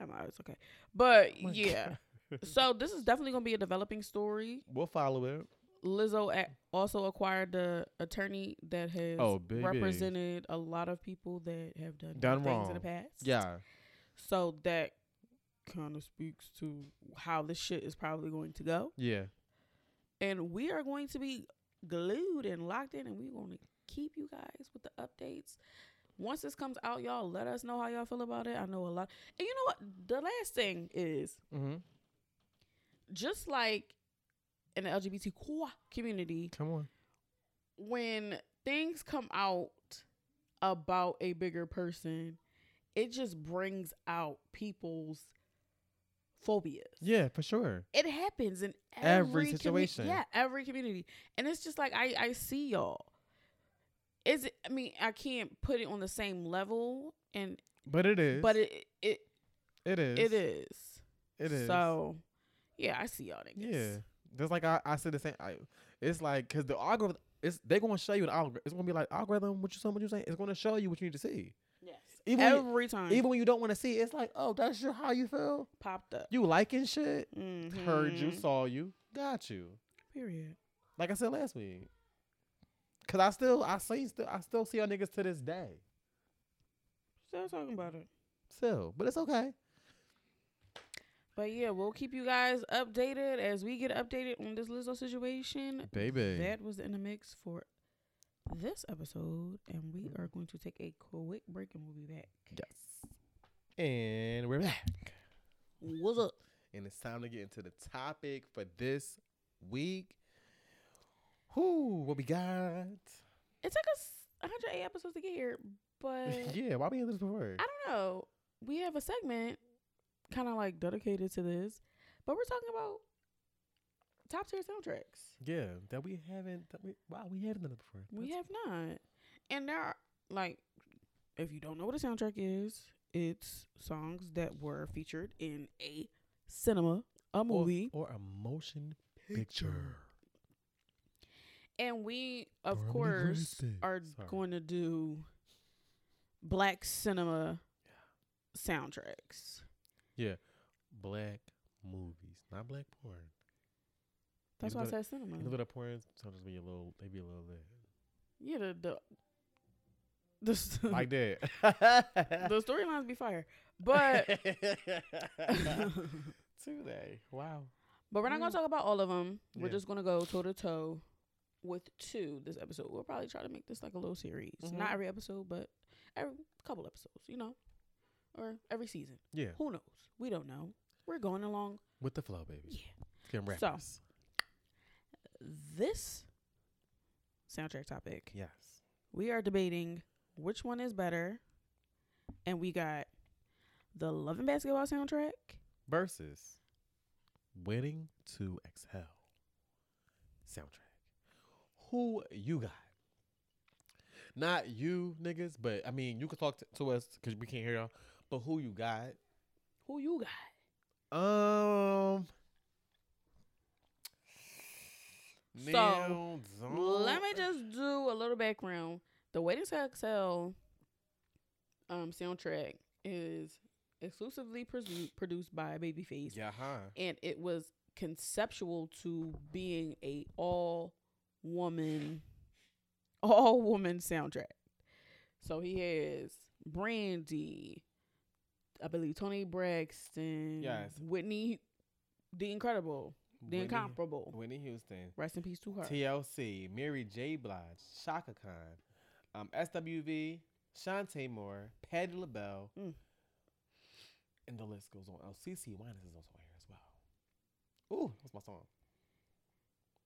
I'm like, "It's okay," but Oh yeah. So this is definitely gonna be a developing story. We'll follow it. Lizzo also acquired the attorney that has Oh, represented a lot of people that have done, Done things in the past. Yeah. So that kind of speaks to how this shit is probably going to go. Yeah. And we are going to be glued and locked in, and we're going to keep you guys with the updates. Once this comes out, y'all let us know how y'all feel about it. I know a lot. And you know what? The last thing is Mm-hmm. just like in the LGBTQ community, Come on. when things come out about a bigger person, it just brings out people's phobias. Yeah, for sure. It happens in Every every, commu- situation. yeah, every community, and it's just like I I see y'all. Is it? I mean, I can't put it on the same level, and But it is. but it it it is. it is. It is. So, yeah, I see y'all niggas. Yeah. Just like I, I said the same. I, it's like because the algorithm, it's they're gonna show you an algorithm. It's gonna be like algorithm. What you saying? What you saying? It's gonna show you what you need to see. Even when every time. Even when you don't want to see it, it's like, oh, that's your, how you feel. popped up. You liking shit. Mhm. Heard you, saw you, got you. Period. Like I said last week. Cause I still, I see, still, I still see y'all niggas to this day. Still talking about it. Still, but it's okay. But yeah, we'll keep you guys updated as we get updated on this Lizzo situation. Baby. That was in the mix for this episode, and we are going to take a quick break and we'll be back. Yes. And we're back. What's up? And it's time to get into the topic for this week. Whoo, what we got? It took us 108 episodes to get here, but yeah, why we in this before? I don't know. We have a segment kind of like dedicated to this, but we're talking about top tier soundtracks. Yeah, that we haven't. That we, wow, we haven't done it before. We That's- have not. And there are like if you don't know what a soundtrack is, it's songs that were featured in a cinema, a movie. or, a motion picture. And we, of course, are Sorry. going to do black cinema soundtracks. Yeah, black movies, not black porn. That's why I said cinema. You look at the porn, sometimes be a little, they be a little lit. Yeah, the the the, like that. the storylines be fire, but today, wow. but we're not gonna Mm. talk about all of them. We're Yeah. just gonna go toe to toe with two this episode. We'll probably try to make this like a little series, Mhm. not every episode, but every couple episodes, you know, or every season. Yeah, Who knows? We don't know. We're going along. with the flow, baby. Yeah. Rap So. This. Soundtrack topic. Yes. we are debating which one is better, and we got the Love and Basketball soundtrack. Versus Waiting to Exhale soundtrack. Who you got? Not you niggas, but I mean, you can talk to, to us because we can't hear y'all. But who you got? Who you got? Um. So, Let me just do a little background. The Waiting to Exhale um soundtrack is exclusively produ- produced by Babyface, Yeah, huh? and it was conceptual to being a all woman, all woman soundtrack. So he has Brandy, I believe Toni Braxton, Yes. Whitney, the Incredible, the Whitney- Incomparable. Whitney Houston, Rest in peace to her. TLC, Mary J. Blige, Chaka Khan, um, SWV, Chanté Moore, Patti LaBelle, Mm. and the list goes on. Oh, CeCe Winans is also here as well. Ooh, that's my song.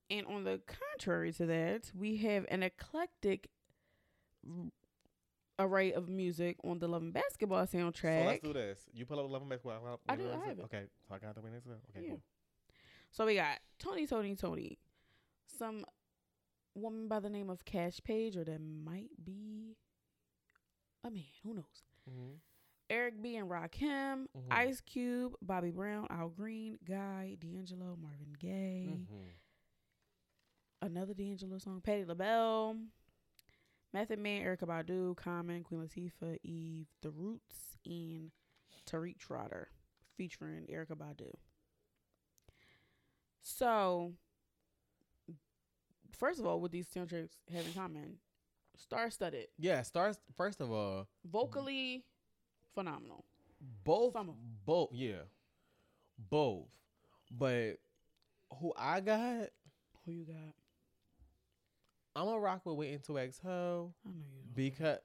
And on the contrary to that, we have an eclectic array of music on the Love and Basketball soundtrack. So let's do this. You pull up Love and Basketball. I'll- do, I have it. Okay, so I got the winning as. Okay, Yeah. cool. So we got Tony! Toni! Toné!, some woman by the name of Cash Page, or that might be a man. Who knows? Mm-hmm. Eric B and Rakim, Mhm. Ice Cube, Bobby Brown, Al Green, Guy, D'Angelo, Marvin Gaye, Mm-hmm. another D'Angelo song, Patti LaBelle, Method Man, Erykah Badu, Common, Queen Latifah, Eve, The Roots, and Tariq Trotter, featuring Erykah Badu. So, first of all, what these soundtracks have in common, star-studded, Yeah, stars. First of all, vocally phenomenal. both, both, yeah, both. But who I got, Who you got? I'm gonna rock with Waiting to Exhale I know you. Because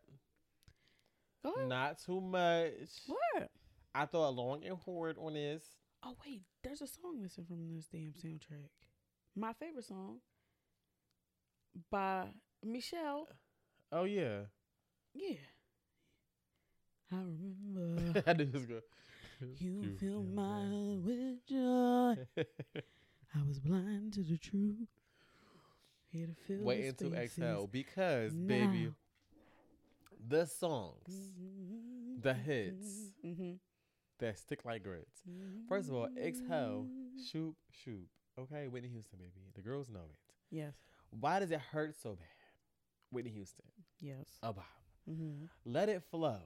Go ahead. not too much. What? I thought a long and hard on this. Oh wait, there's a song missing from this damn soundtrack. My favorite song by Michelle. Oh yeah, Yeah. I remember I knew it was good. you fill my heart with joy. I was blind to the truth. Here to fill Waiting the to Exhale because baby, the songs Mhm. the hits. Mhm. That stick like grits. First of all, Exhale, shoot, shoot. Okay, Whitney Houston, baby. The girls know it. Yes. Why does it hurt so bad? Whitney Houston. Yes. About. Mm-hmm. Let it flow.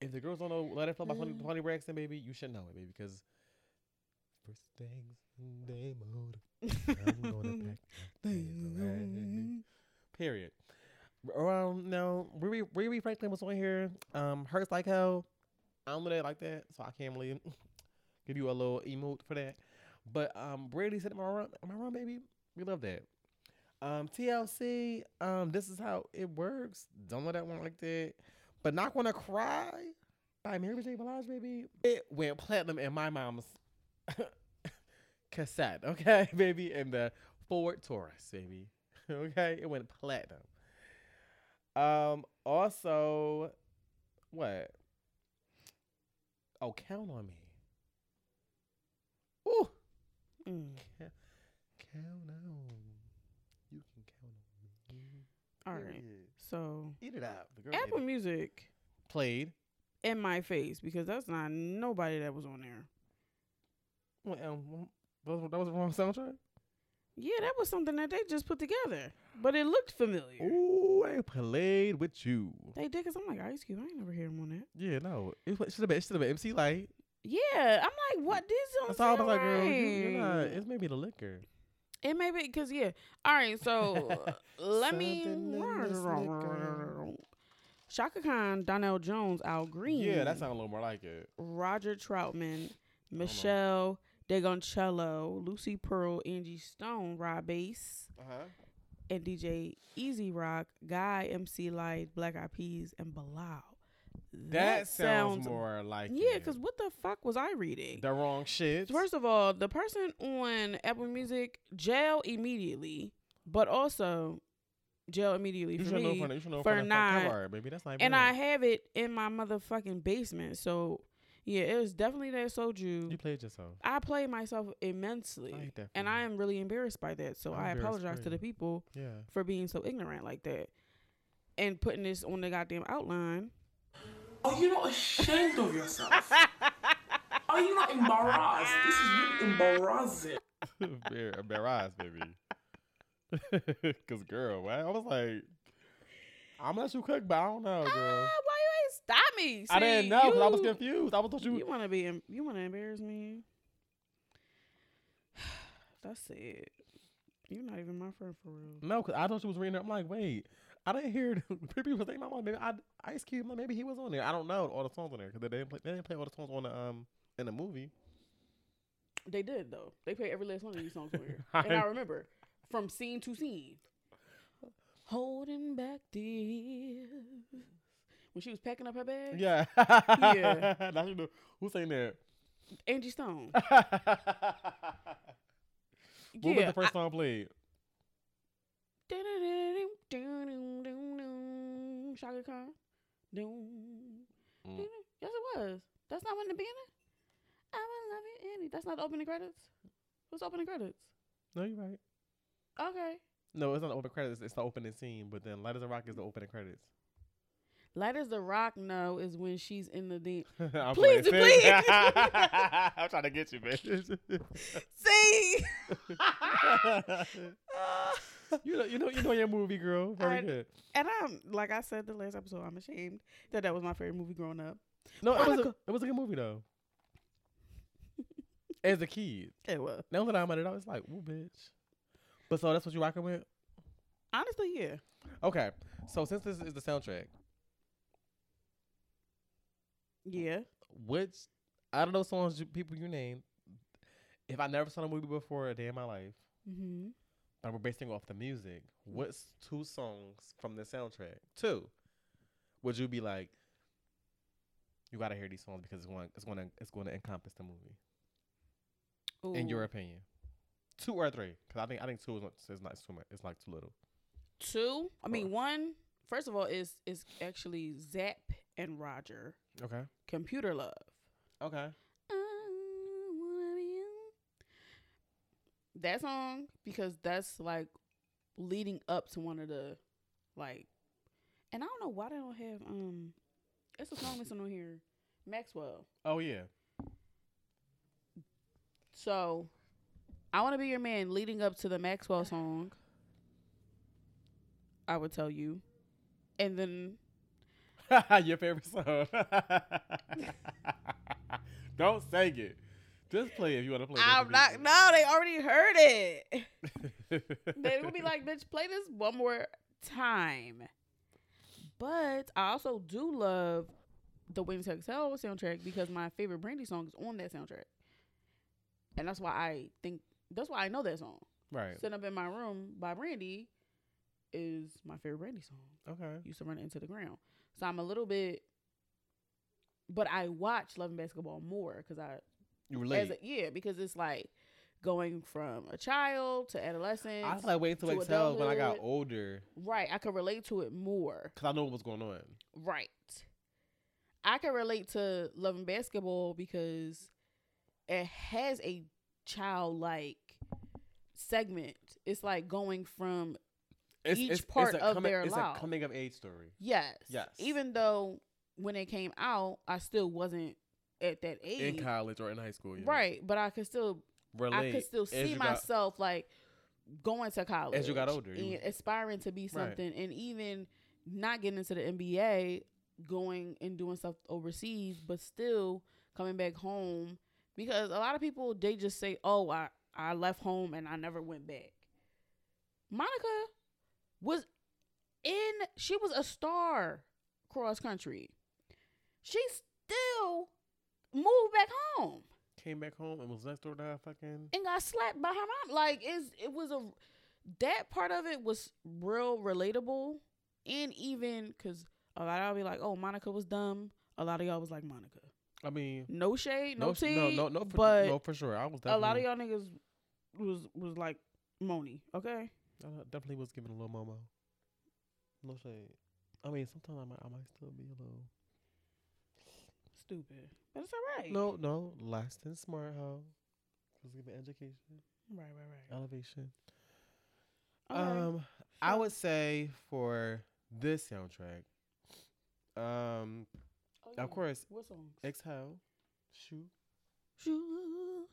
If the girls don't know Let It Flow by Toni, Mm. Toni Braxton, baby, you should know it, baby, because first things in day mode. I'm gonna pack things. Period. Um, now Riri Riri Franklin was on here. Um, hurts like hell. I don't know that like that, so I can't really give you a little emote for that. But um, Brady said, "Am I wrong? Am I wrong, baby? We love that." Um, TLC. Um, this is how it works. Don't know that one like that. But not gonna cry by Mary J. Blige, baby. It went platinum in my mom's cassette. Okay, baby, in the Ford Taurus, baby. Okay, it went platinum. Um. Also, what? Oh, count on me. Ooh, Mm. count on. You can count on me. All right. Period. So Eat it up. The girl ate Apple it. Music played. in my face because that's not nobody that was on there. Well, um, that was, that was the wrong soundtrack. Yeah, that was something that they just put together, but it looked familiar. Ooh, I played with you. They did because I'm like Ice Cube. I ain't never hear him on that. Yeah, no, it should have been. It should have been MC Lyte. Yeah, I'm like, what? That's don't all I sound was like, girl. You, you're not. It's maybe the liquor. It may be because yeah. All right, so let me. Something in liquor. Chaka Khan, Donell Jones, Al Green. Yeah, that sounds a little more like it. Roger Troutman, Meshell Ndegeocello, Lucy Pearl, Angie Stone, Rob Base, Uh huh. and DJ E-Z Rock, Guy, MC Lyte, Black Eyed Peas, and Bilal. That, sounds, more like Yeah, because what the fuck was I reading? the wrong shit. First of all, the person on Apple Music jail immediately, but also jail immediately you for me. from the, you should know for not- cover baby. That's not. and bad. I have it in my motherfucking basement. So yeah, it was definitely that soju. you played yourself. I played myself immensely, I hate that. and I am really embarrassed by that. So I'm I apologize to the people Yeah. for being so ignorant like that, and putting this on the goddamn outline. Are you not ashamed of yourself? Are you not embarrassed? This is really embarrassing. Embar- embarrassed, baby. Cause girl, what? I was like, I'm gonna let you cook, but I don't know, girl. Ah, why you ain't stop me? I didn't know because I was confused. I was thought you. You want to be? em- You want to embarrass me? That's it. You're not even my friend for real. No, because I thought she was reading it. I'm like, wait, I didn't hear the people think my mom. Maybe I, Ice Cube. Maybe he was on there. I don't know all the songs on there because they didn't play. They didn't play all the songs on the um in the movie. They did though. They played every last one of these songs on here, and I remember from scene to scene. Holding back tears when she was packing up her bag. Yeah, Yeah. That's you know who sang that. Angie Stone. what yeah. was the first song played? Chaka Khan. Mm. Yes, it was. That's not when the beginning. I will love you, Annie. That's not the opening credits. The opening credits? No, you're right. Okay. No, it's not the opening credits. It's the opening scene. But then Light as a Rock is the opening credits. Light as the Rock, no, is when she's in the deep. I'm Please, please. I'm trying to get you, bitch. See? you know, you know, you know your movie, girl. Very I- good. and I'm, like I said the last episode, I'm ashamed that that was my favorite movie growing up. No, it was, a, it was a good movie though. As a kid, It was. now that I'm at it, I was like, "Ooh, bitch." But so that's what you rocking with? Honestly, yeah. Okay, so since this is the soundtrack, Yeah. which out of those songs, you, people you named, if I never saw the movie before a day in my life, Mm-hmm. but we're basing off the music, what's two songs from the soundtrack? Two. Would you be like, you gotta hear these songs because it's going, it's going to, it's going to encompass the movie, in your opinion? Two or three? Because I think, I think two is not, is not too much. It's like too little. two. I mean, one. First of all, is is actually Zapp and Roger. Okay. Computer Love. Okay. I wanna be you. That song because that's like leading up to one of the like, and I don't know why they don't have um. It's a song missing on here, Maxwell. Oh yeah. So, I want to be your man. Leading up to the Maxwell song, I would tell you, and then Your favorite song. Don't sing it. Just play it if you want to play. I'm not. No, they already heard it. they would be like, bitch, play this one more time. But I also do love the Wings Excel soundtrack because my favorite Brandy song is on that soundtrack. And that's why I think that's why I know that song. right. Sitting up in my room by Brandy is my favorite Brandy song. Okay. Used to run it into the ground. So I'm a little bit but I watch Love and Basketball more because I You as relate. a, yeah, because it's like going from a child to adolescence. I was like waiting to to exhale when I got older Right. I could relate to it more. because I know what was going on. Right. I can relate to Love and Basketball because it has a childlike segment. It's like going from It's, Each it's, part it's of coming, their It's life. a coming of age story. yes. Yes. Even though when it came out, I still wasn't at that age. In college or in high school. Yeah. Right. But I could still Relate. I could still see you got- myself like going to college As you got older, and aspiring to be Right. something, and even not getting into the NBA, going and doing stuff overseas, but still coming back home because a lot of people they just say, "Oh, I I left home and I never went back." Monica was in she was a star cross country. She still moved back home Came back home and was next door to her fucking. and got slapped by her mom. Like it's it was a that part of it was real relatable, and even because a lot of y'all be like, "Oh, Monica was dumb." A lot of y'all was like Monica. I mean, No shade, no, no, tea, no, no, no, for, but no, for sure. I was a lot of y'all niggas was was like Moni. Okay, I definitely was giving a little momo. No shade. I mean, sometimes I might, I might still be a little. stupid, but it's all right. No, no, less than smart hoe. Was giving education, right, right, right. elevation. All right. Um, I would say for this soundtrack, um, Oh, yeah. of course, What songs? exhale, shoot, Shoo,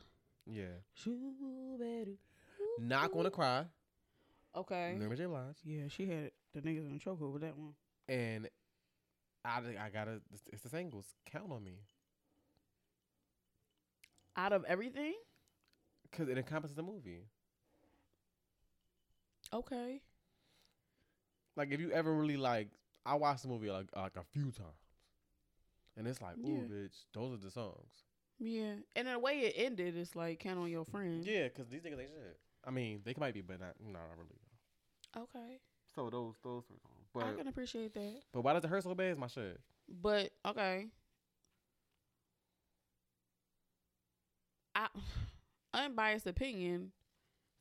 yeah, shoo, better. not gonna cry. Okay. Mary J. Blige, Yeah, she had it. the niggas in the chokehold with that one. and I, I gotta. It's, it's the singles. Count on me, Out of everything, cause it encompasses the movie. okay. Like if you ever really like, I watched the movie like like a few times, and it's like, ooh, Yeah. bitch, those are the songs. Yeah, and the way it ended, it's like count on your friend. Yeah, cause these niggas ain't shit. I mean, they might be, but not, not really. Okay, So those those three songs. I can appreciate that. but why does it hurt so bad? Is my shit. But okay, I unbiased opinion.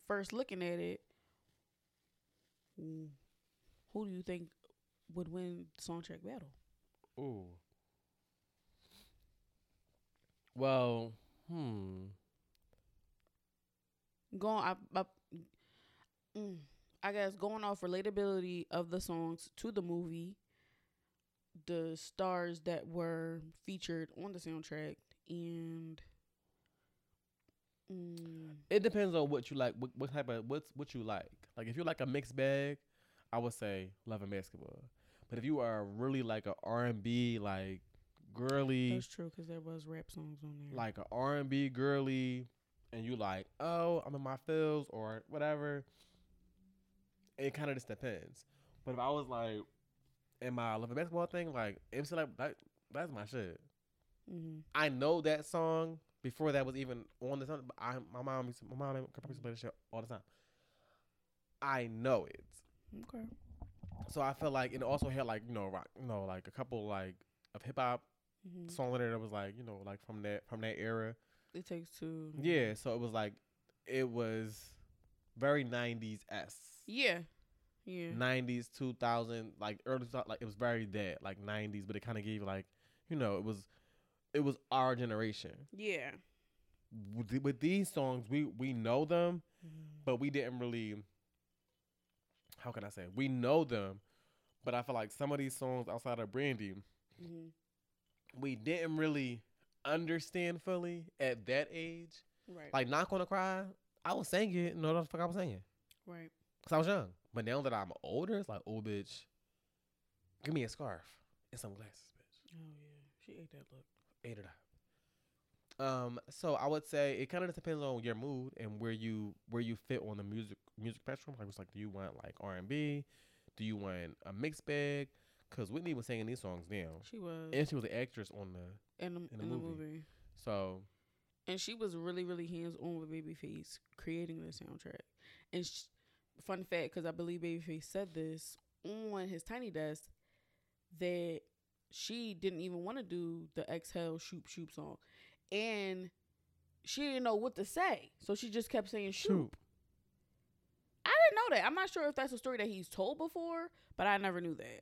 First looking at it, who who do you think would win the songtrack battle? Ooh. Well, hmm. Going, I, I, mm, I guess going off relatability of the songs to the movie, the stars that were featured on the soundtrack, and mm, It depends on what you like. What, what type of what's what you like. Like if you like a mixed bag, I would say Love and Basketball. But if you are really like a R and B like girly, that's true because there was rap songs on there. like a R and B girly, and you like, oh, I'm in my feels or whatever. It kind of just depends. But if I was like in my love and basketball thing, like MC like that, that's my shit. mm-hmm. I know that song before that was even on the song. But I, my mom, used to, my mom used to play that shit all the time. I know it, okay. so I felt like it also had like you know rock, you know like a couple like of hip hop Mm-hmm. songs in there that was like you know like from that from that era. It takes two. Yeah, so it was like it was very nineties s. Yeah. Yeah. Nineties, two thousand, like early, like it was very that, like nineties, but it kind of gave like, you know, it was, it was our generation. Yeah. With, with these songs, we we know them, Mm-hmm. but we didn't really. How can I say? We know them, but I feel like some of these songs outside of Brandy, Mm-hmm. we didn't really understand fully at that age. Right. Like, not gonna cry. I was singing it. No, the fuck I was singing. right. Cause I was young. But now that I'm older, it's like, oh, bitch, give me a scarf and some glasses, bitch. Oh yeah. She ate that look. Ate it up. Um, so I would say it kind of depends on your mood and where you where you fit on the music music spectrum. Like it's like, do you want like R and B? Do you want a mixed bag? Cause Whitney was singing these songs now, She was and she was the actress on the. in the, in in the the movie. movie. So and she was really really hands on with Babyface creating the soundtrack. And sh- fun fact, because I believe Babyface said this on his Tiny Desk, that she didn't even want to do the Exhale Shoop Shoop song, and she didn't know what to say, so she just kept saying Shoop. shoot, I didn't know that. I'm not sure if that's a story that he's told before, but I never knew that.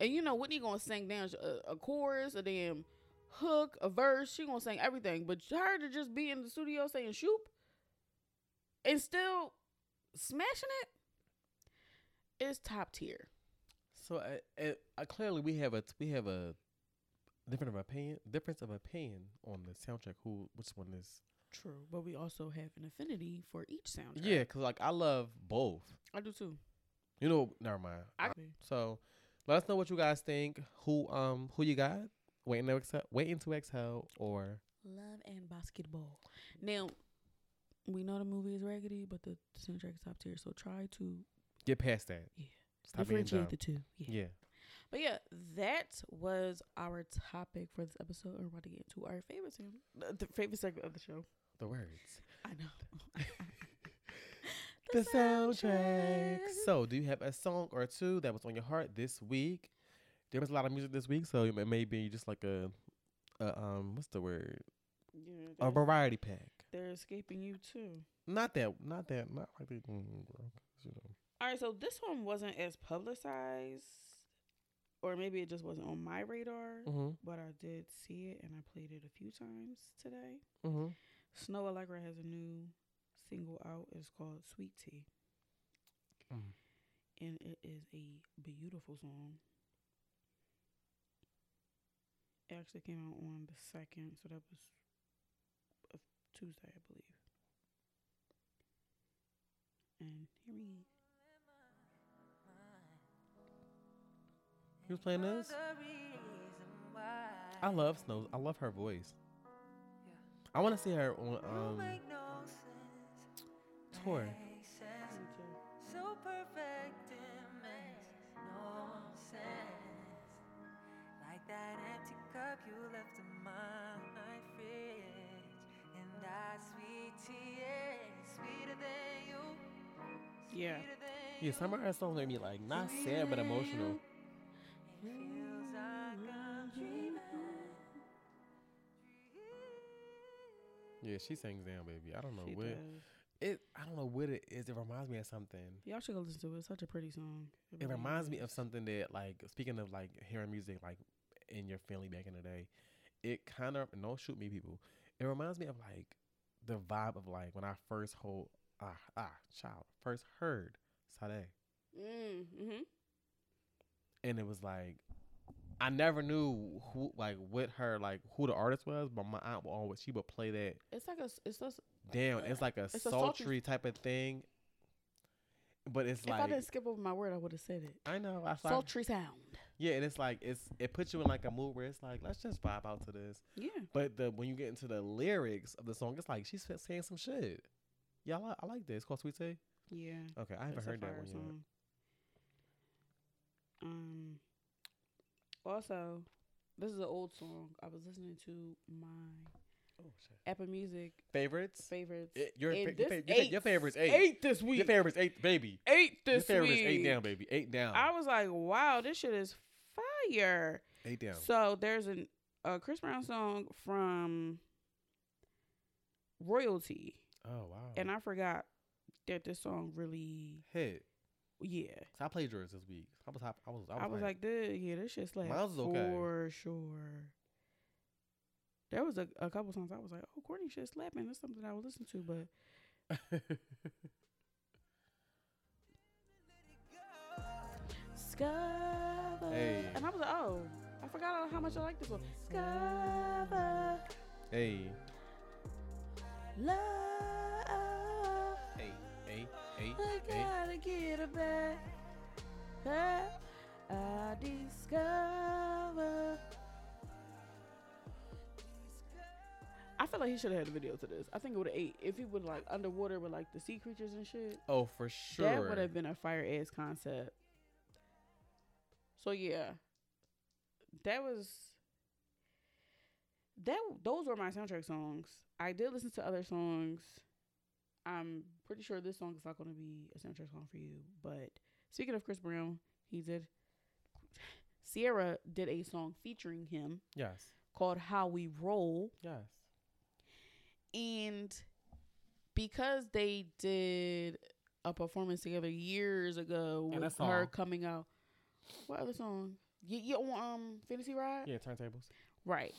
And you know, Whitney gonna sing down a, a chorus, a damn hook, a verse. She gonna sing everything. But her to just be in the studio saying "shoop" and still smashing it is top tier. So uh, uh, uh, clearly we have a we have a different of opinion difference of opinion on the soundtrack. Who which one is True, but we also have an affinity for each soundtrack. Yeah, cause like I love both. I do too. You know, never mind. I So let us know what you guys think. Who um who you got? Waiting to exhale, waiting to exhale, or love and basketball. Now, we know the movie is raggedy, but the soundtrack is top tier. So try to get past that. Yeah. Stop differentiate the two. Yeah. Yeah. But yeah, that was our topic for this episode. We're about to get into our favorite sound, the, the favorite segment of the show. The words. I know. The, soundtrack. So, do you have a song or two that was on your heart this week? There was a lot of music this week, so it may be just like a, a um, what's the word? Yeah, A variety pack. they're escaping you too. Not that, not that, not like the, mm, girl, 'cause, you know. All right, so this one wasn't as publicized, or maybe it just wasn't on my radar, Mhm. but I did see it and I played it a few times today. Mhm. Snoh Aalegra has a new single out. It's called Sweet Tea. Mm. And it is a beautiful song. It actually came out on the second, so that was a Tuesday, I believe. And here we You was playing this? I love Snoh. I love her voice. I want to see her on um tour. So perfect it makes no sense. Like that empty cup you left in my fridge. And that sweet tea is sweeter than you. Yeah. Than Yeah, some of her songs make me like not sad but emotional. It feels like I'm dreaming. Yeah, she sings down, baby. I don't know She what does. It. I don't know what it is. It reminds me of something. Y'all should go listen to it. It's such a pretty song. It really reminds me of something that, like, speaking of like hearing music, like in your family back in the day, it kind of don't shoot me, people. It reminds me of like the vibe of like when I first hold ah ah child first heard Sade, Mm, mm-hmm. and it was like I never knew who like with her like who the artist was, but my aunt would always she would play that It's like a It's just. damn. It's like a It's a sultry, sultry- type of thing, but it's like If I didn't skip over my word, I would have said it. I know I Sultry sound. Yeah, and it's like it's it puts you in like a mood where it's like let's just vibe out to this. Yeah. But the when you get into the lyrics of the song, it's like she's saying some shit. Yeah, I like, I like this. It's called Sweet Tea. Yeah. Okay, I haven't heard that one yet. Um. Also, this is an old song. I was listening to my Oh shit. Apple Music Favorites? favorites. Eh, your, and fa- your, this fa- your, eight- your favorites eight. Eight this week. Your favorites eight, baby. eight this Your this favorites week. eight down, baby. Eight down. I was like, wow, this shit is fire. eight down. So there's an, a Chris Brown song from Royalty, oh wow. and I forgot that this song really, hit. Yeah. 'Cause I played yours this week. I was hop- I was I was, I was like, this, yeah, this shit slapped Mine's was okay. for sure. There was a, a couple songs I was like, oh, Courtney shit slapping. That's something I would listen to, but Discover. Hey. And I was like, oh, I forgot how much I like this one. Discover hey, love. Hey, hey, hey, I gotta get it back. Hey, I discover. I feel like he should have had a video to this. I think it would have ate if he would like underwater with like the sea creatures and shit. Oh, for sure. That would have been a fire ass concept. So yeah, that was that. Those were my soundtrack songs. I did listen to other songs. I'm pretty sure this song is not going to be a soundtrack song for you. But speaking of Chris Brown, he did. Ciara did a song featuring him Yes. called "How We Roll." Yes. And because they did a performance together years ago with her coming out, what other song? You, you um Fantasy Ride? Yeah, turntables. Right.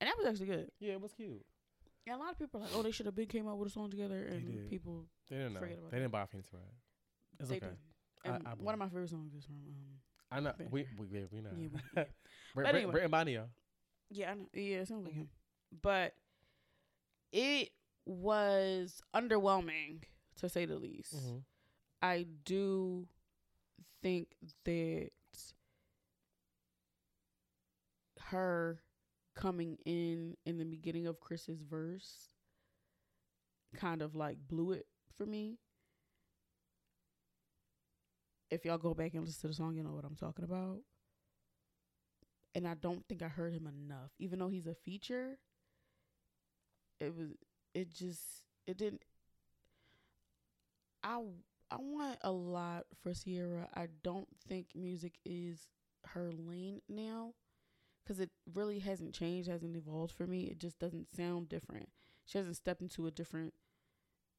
And that was actually good. Yeah, it was cute. And a lot of people are like, oh, they should have been came out with a song together. And people, They didn't know. They that. didn't buy Phoenix Ride. It's they okay. did. I- And I one of my favorite songs is from um. I know. We we we, we know. Yeah, we- Brit, But anyway. And Bonio. Yeah, I know. Yeah, it sounds like Mhm. him. But it was underwhelming to say the least. Mm-hmm. I do think that her coming in in the beginning of Chris's verse kind of like blew it for me. If y'all go back and listen to the song, you know what I'm talking about. And I don't think I heard him enough. Even though he's a feature, it was it just it didn't I I want a lot for Ciara. I don't think music is her lane now because it really hasn't changed, hasn't evolved for me. It just doesn't sound different. She hasn't stepped into a different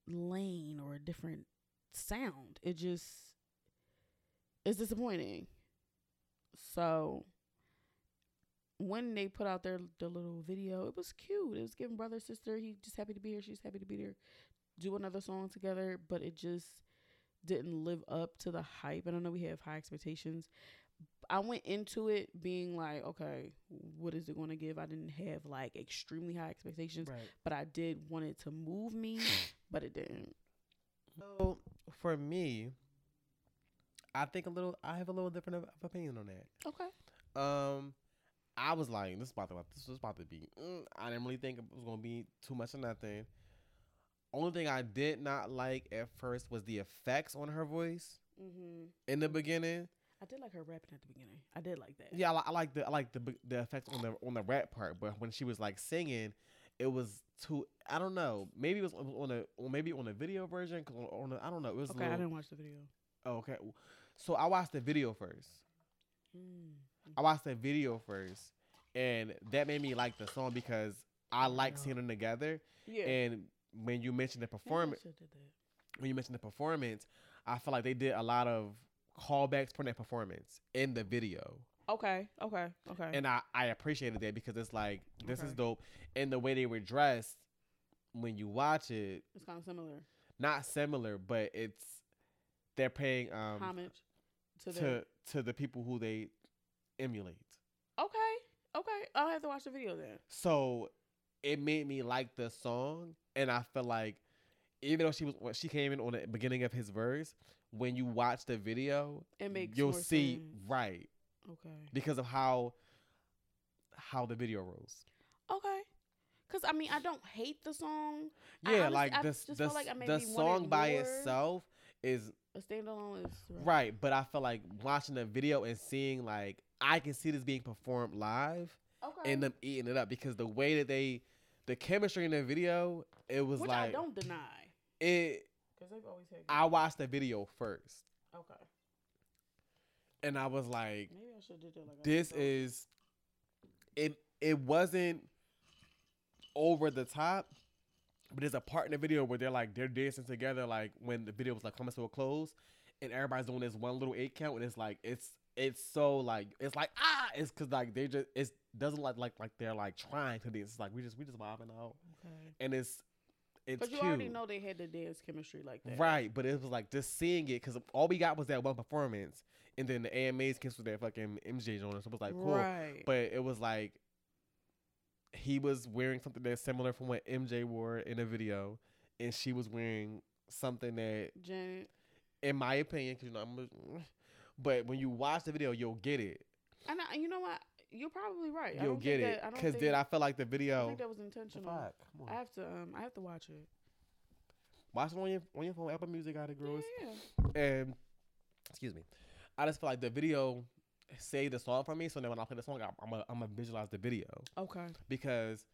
lane or a different sound. It just is disappointing. So when they put out their the little video, it was cute. It was giving brother sister. He just happy to be here. She's happy to be there. Do another song together, but it just didn't live up to the hype. And I know we have high expectations. I went into it being like, okay, what is it going to give? I didn't have like extremely high expectations, Right. but I did want it to move me, but it didn't. So for me, I think a little. I have a little different of, of opinion on that. Okay. Um, I was like, this is about to this was about to be. Mm, I didn't really think it was gonna be too much of nothing. Only thing I did not like at first was the effects on her voice Mm-hmm. in the beginning. I did like her rapping at the beginning. I did like that. Yeah, I, I like the I like the the effects on the on the rap part, but when she was like singing, it was too. I don't know. Maybe it was on on a or maybe on the video version. 'cause on, on the, I don't know. It was a Okay, I didn't watch the video. Oh, okay. So I watched the video first. Mm. I watched the video first, and that made me like the song because I like seeing them together. Yeah. And when you mentioned the performance, when you mentioned the performance, I feel like they did a lot of callbacks from that performance in the video, Okay. Okay. Okay. and I I appreciated that because it's like this is dope, and the way they were dressed when you watch it, it's kind of similar. not similar, but it's they're paying um Homage to, the. to to the people who they emulate. Okay. Okay. I'll have to watch the video then. So it made me like the song, and I feel like even though she was when she came in on the beginning of his verse, when you watch the video, It makes you'll see sense. right Okay. because of how how the video rolls. Okay. Cause I mean I don't hate the song. Yeah, honestly- like I the like I the song by itself is A standalone is right, but I feel like watching the video and seeing like I can see this being performed live Okay. and them eating it up because the way that they the chemistry in the video, it was Which like I don't deny. it Cause they've always had. I watched the video first Okay. and I was like, Maybe I should did that like this is it it wasn't over the top, but there's a part in the video where they're like they're dancing together like when the video was like coming to a close and everybody's doing this one little eight count and it's like it's it's so like it's like ah it's cause like they just it doesn't like like like they're like trying to dance. It's like we just we just vibing out Okay. and it's it's But you cute. already know they had the dance chemistry like that. Right, but it was like just seeing it because all we got was that one performance, and then the AMAs canceled that fucking MJ on us. So it was like cool, Right. but it was like he was wearing something that's similar from what MJ wore in the video, and she was wearing something that, Janet. in my opinion, because you know I'm, but when you watch the video, you'll get it. And I, you know what? You're probably right. You'll don't get think it That, I don't because think, then I feel like the I video. think that was intentional. Fuck, come I have to um I have to watch it. Watch it on your on your phone. Apple Music got it, girls. Yeah. And excuse me, I just feel like the video saved the song for me. So then when I play the song, I'm gonna I'm gonna visualize the video Okay. because,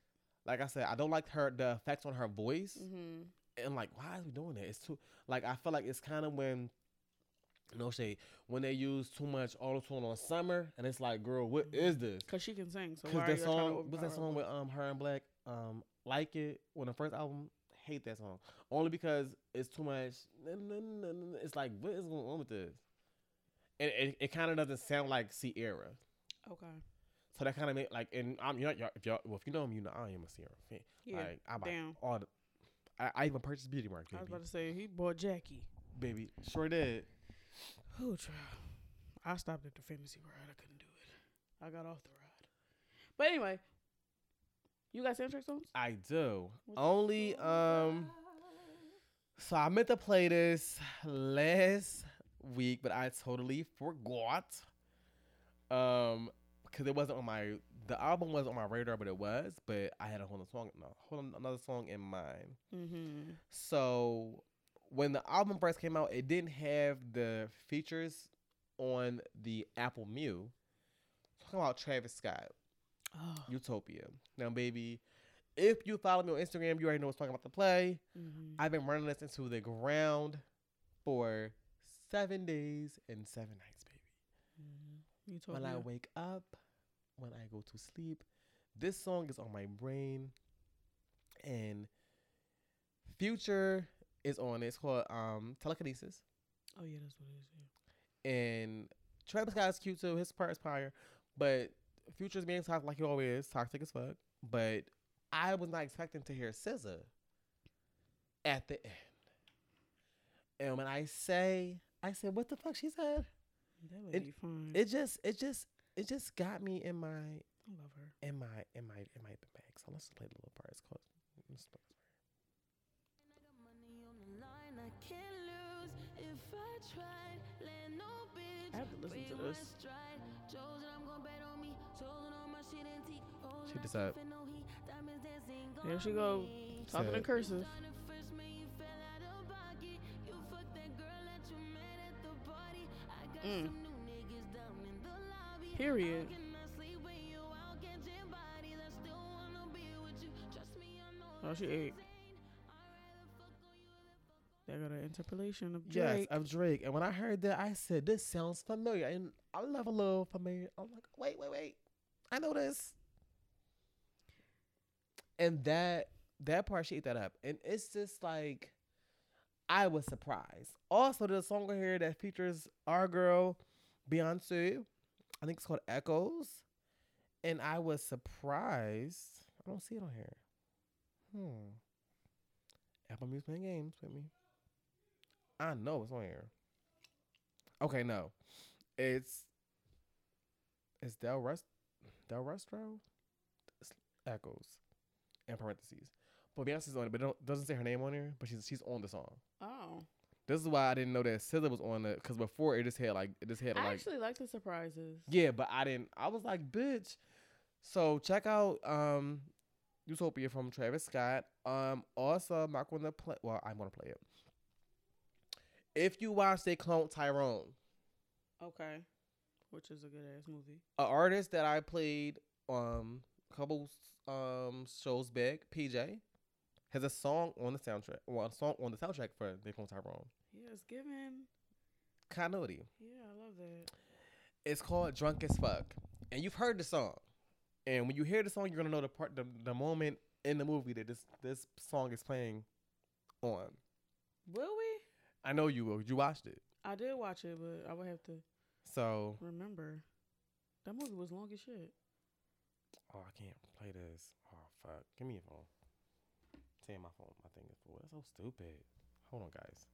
like I said, I don't like her the effects on her voice, Mhm. and like why is we doing that? It's too like I feel like it's kind of when. No shade. When they use too much auto tune on summer, and it's like, girl, what is this? Cause she can sing. So Because why that song, what's that song with um her and Black, um, like it when the first album, hate that song only because it's too much. It's like, what is going on with this? And it, it kind of doesn't sound like Ciara. Okay. So that kind of make like, and I'm you know y'all- if y'all well, if you know me, you know I am a Ciara fan. Yeah. Like I buy damn. all the, I, I even purchased Beauty Mark, I was baby, about to say he bought Jackie. baby, sure did. Oh, child. I stopped at the fantasy ride. I couldn't do it. I got off the ride. But anyway, You got soundtrack songs? I do. What's- Only um so I meant to play this last week, but I totally forgot. Um because it wasn't on my the album wasn't on my radar, but it was, but I had a whole other song no, hold on, another song in mind. Mm-hmm. So when the album first came out, it didn't have the features on the Apple Mu. Talking about Travis Scott. Oh. Utopia. Now, baby, if you follow me on Instagram, you already know what's talking about the play. Mm-hmm. I've been running this into the ground for seven days and seven nights, baby. Told When I wake up, when I go to sleep, this song is on my brain. And Future is on it. It's called um, Telekinesis. Oh yeah, that's what it is. Yeah. And Travis Scott is cute too. His part is fire. But Future's being toxic like he always is, toxic as fuck. But I was not expecting to hear SZA at the end. And when I say, I said, what the fuck she said? That It- lady fine. It just, it just, it just got me in my, I love her. in my, in my, in my bag. So let's play the little part. It's called. Chosen on my shit antique. Rolling Check this out out. with no heat. Diamonds dancing There she on go, me. talking in cursive. On the first man, you fell out of pocket. You fucked that girl that you met at the party. I got Mm. some new niggas down in the lobby. Period. How can I They got an interpolation of Drake. Yes, of Drake. And when I heard that, I said, "This sounds familiar." And I love a little familiar. I'm like, "Wait, wait, wait! I know this." And that that part, she ate that up, and it's just like, I was surprised. Also, there's a song on here that features our girl Beyonce. I think it's called Echoes, and I was surprised. I don't see it on here. Hmm. Apple Music playing games with me. I know it's on here. Okay, no, it's it's Del Rest Delresto Echoes in parentheses. But Beyonce's on it, but it don't, doesn't say her name on here. But she's she's on the song. oh, This is why I didn't know that SZA was on it because before it just had like it just had I like actually like the surprises. yeah, but I didn't. I was like, bitch. So check out um Utopia from Travis Scott. Um, also I'm not gonna play. Well, I'm gonna play it. If you watch they clone Tyrone, Okay, which is a good ass movie. an artist that I played um a couple um shows back, PJ, has a song on the soundtrack. Well, a song on the soundtrack for They Clone Tyrone. Yeah, it's given. Continuity. Yeah, I love that. It's called Drunk as Fuck. And you've heard the song. And when you hear the song, you're gonna know the part the, the moment in the movie that this this song is playing on. Will we? I know you will. You watched it. I did watch it, but I would have to So remember. That movie was long as shit. Oh, I can't play this. Oh fuck. Give me your phone. Say my phone. My thing is full. That's so stupid. Hold on, guys.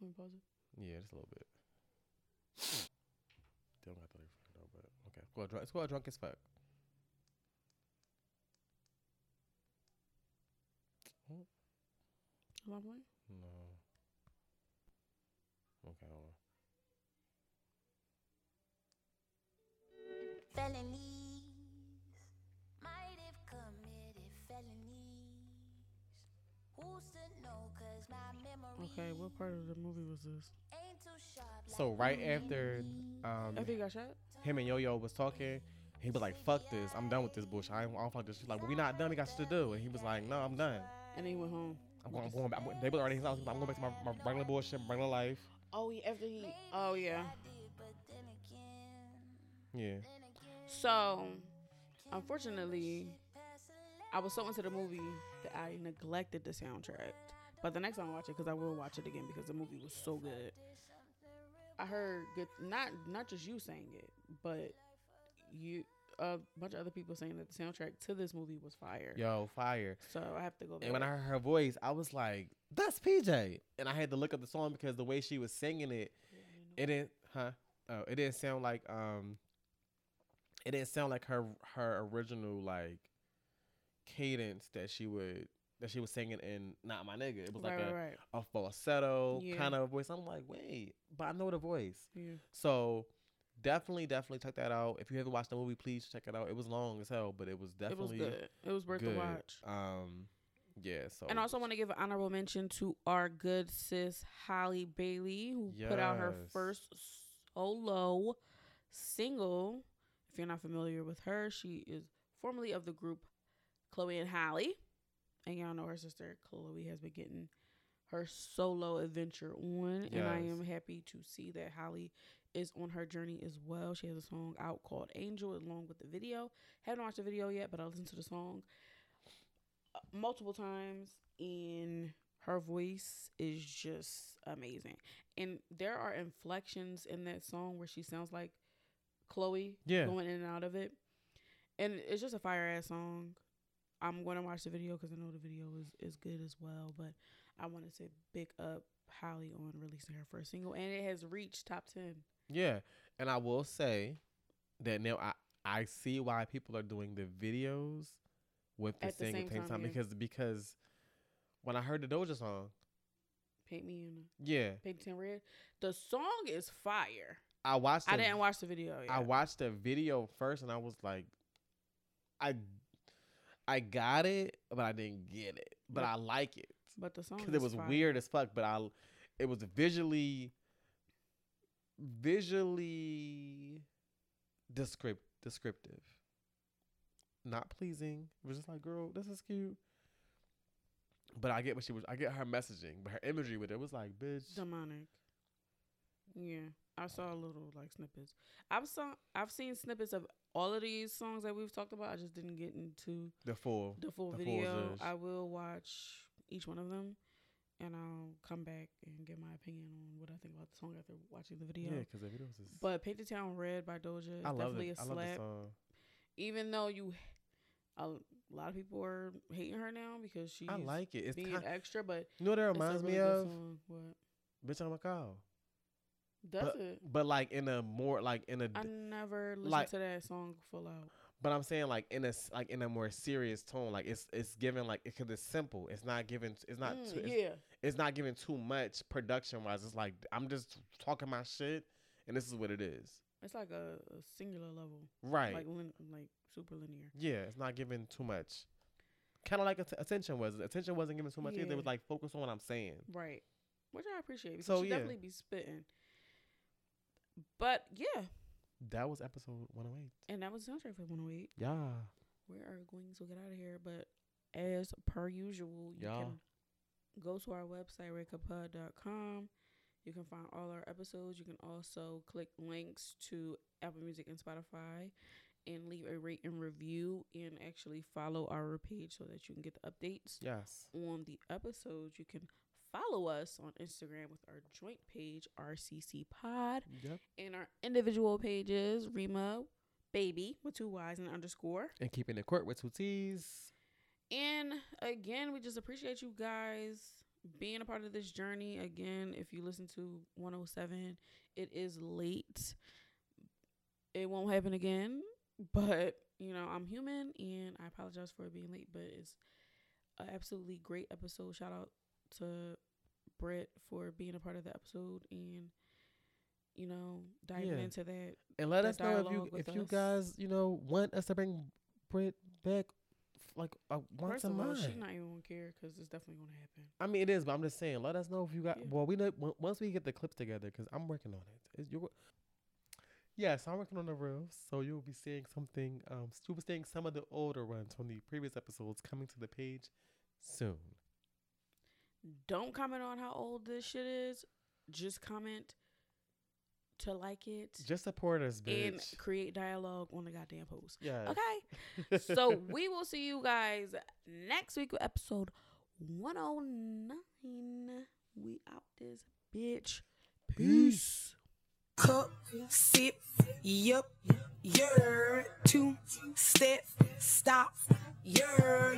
Let me pause it. Yeah, just a little bit. Don't got the lyrics right though, but okay. Called, Drunk- called drunk as fuck. Am I playing? No. Okay, hold on. Felonies might have committed felonies. Who's to know? Cause my memory Okay, what part of the movie was this? ain't too sharp. So right after um After he got shot? him and Yo Yo was talking, he was like, "Fuck this, I'm done with this bullshit. I don't, I don't fuck this." She's like, "Well, we not done. We got shit to do." And he was like, "No, I'm done. And then he went home. I'm going, I'm going back. They was already in his house. I'm going back to my, my regular bullshit, regular life." Oh, yeah, after he. Oh, yeah. But then again, Yeah. So, unfortunately, I was so into the movie that I neglected the soundtrack. But the next time I watch it, because I will watch it again because the movie was so good. I heard good, not not just you saying it, but you a bunch of other people saying that the soundtrack to this movie was fire. Yo, fire. So I have to go. Back. And when I heard her voice, I was like, "That's PJ." And I had to look up the song because the way she was singing it, it didn't, huh? Oh, it didn't sound like um, it didn't sound like her her original like cadence that she would that she was singing in Not My Nigga. It was like a, right, right. a falsetto Yeah. kind of voice. I'm like, wait, but I know the voice. Yeah. So definitely, definitely check that out. If you haven't watched the movie, please check it out. It was long as hell, but it was definitely It was good. It was worth good. the watch. Um, yeah. So And I also want to give an honorable mention to our good sis Halle Bailey, who put out her first solo single. If you're not familiar with her, she is formerly of the group Chloe and Halle, and y'all know her sister Chloe has been getting her solo adventure on, and I am happy to see that Halle is on her journey as well. She has a song out called Angel along with the video. Haven't watched the video yet, but I listened to the song uh, multiple times and her voice is just amazing. And there are inflections in that song where she sounds like Chloe Yeah. going in and out of it. And it's just a fire ass song. I'm going to watch the video because I know the video is, is good as well. But I want to say big up Halle on releasing her first single. And it has reached top 10. Yeah, and I will say that now I I see why people are doing the videos with the At the single same same time, time yeah. because because when I heard the Doja song, Paint Me in yeah, Paint Me in Red. The song is fire. I watched. I didn't watch the video yet. I watched the video first, and I was like, I I got it, but I didn't get it, but Yeah. I like it but the song because it was fire. weird as fuck. But I, it was visually, visually, descript descriptive, not pleasing. It was just like, girl, this is cute. But I get what she was. I get her messaging, but her imagery with it was like, bitch. demonic. Yeah, I saw a little like snippets. I've saw I've seen snippets of all of these songs that we've talked about. I just didn't get into The full. the full The video. I will watch each one of them, and I'll come back and give my opinion on what I think about the song after watching the video. Yeah, because the videos is. But Paint the Town Red by Doja is I love definitely it. a I love the slap. song. Even though you, a lot of people are hating her now because she. I like it. It's being kind. extra, but You know what a reminds me really good of? What Bitch, I'm a cow. does but, it? But like in a more like in a. I never listened like- to that song full out. But I'm saying like in a like in a more serious tone. Like it's it's given like because it's simple. It's not given. It's not. Mm, too, it's, yeah, it's not giving too much production wise. It's like I'm just talking my shit, and this is what it is. it's like a, a singular level, Right. like lin- like super linear. yeah. It's not giving too much. Kind of like att- attention was. Attention wasn't given too much either. It was like focus on what I'm saying. Right, which I appreciate because So, she yeah. definitely be spitting. But yeah, That was episode 108. and that was the soundtrack for 108. Yeah. We are going to get out of here, but as per usual, you Yeah. can go to our website, redcuppod.com. You can find all our episodes. You can also click links to Apple Music and Spotify and leave a rate and review and actually follow our page so that you can get the updates Yes. on the episodes. You can follow us on Instagram with our joint page, RCC Pod, Yep. and our individual pages, Rima Baby with two Y's and underscore. And keeping it court with two T's. And again, we just appreciate you guys being a part of this journey. Again, if you listen to 107, it is late. It won't happen again, but you know, I'm human and I apologize for it being late, but it's an absolutely great episode. Shout out to Brett for being a part of the episode and you know, diving Yeah. into that. And let the us know if you if you guys you know want us to bring Brit back f- like uh, once First a month. she's not even gonna care because it's definitely gonna happen. I mean, it is, but I'm just saying. Let us know if you got. Yeah. Well, we know on- once we get the clips together because I'm working on it. Is you? Yes, I'm working on the reels, so you'll be seeing something. Um, you'll be seeing some of the older ones from the previous episodes coming to the page soon. Don't comment on how old this shit is. Just comment to like it Just support us, and create dialogue on the goddamn post. Yeah. Okay. so we will see you guys next week with episode 109. We out this bitch. Peace. cup, sip, yup, you're two step, stop, you're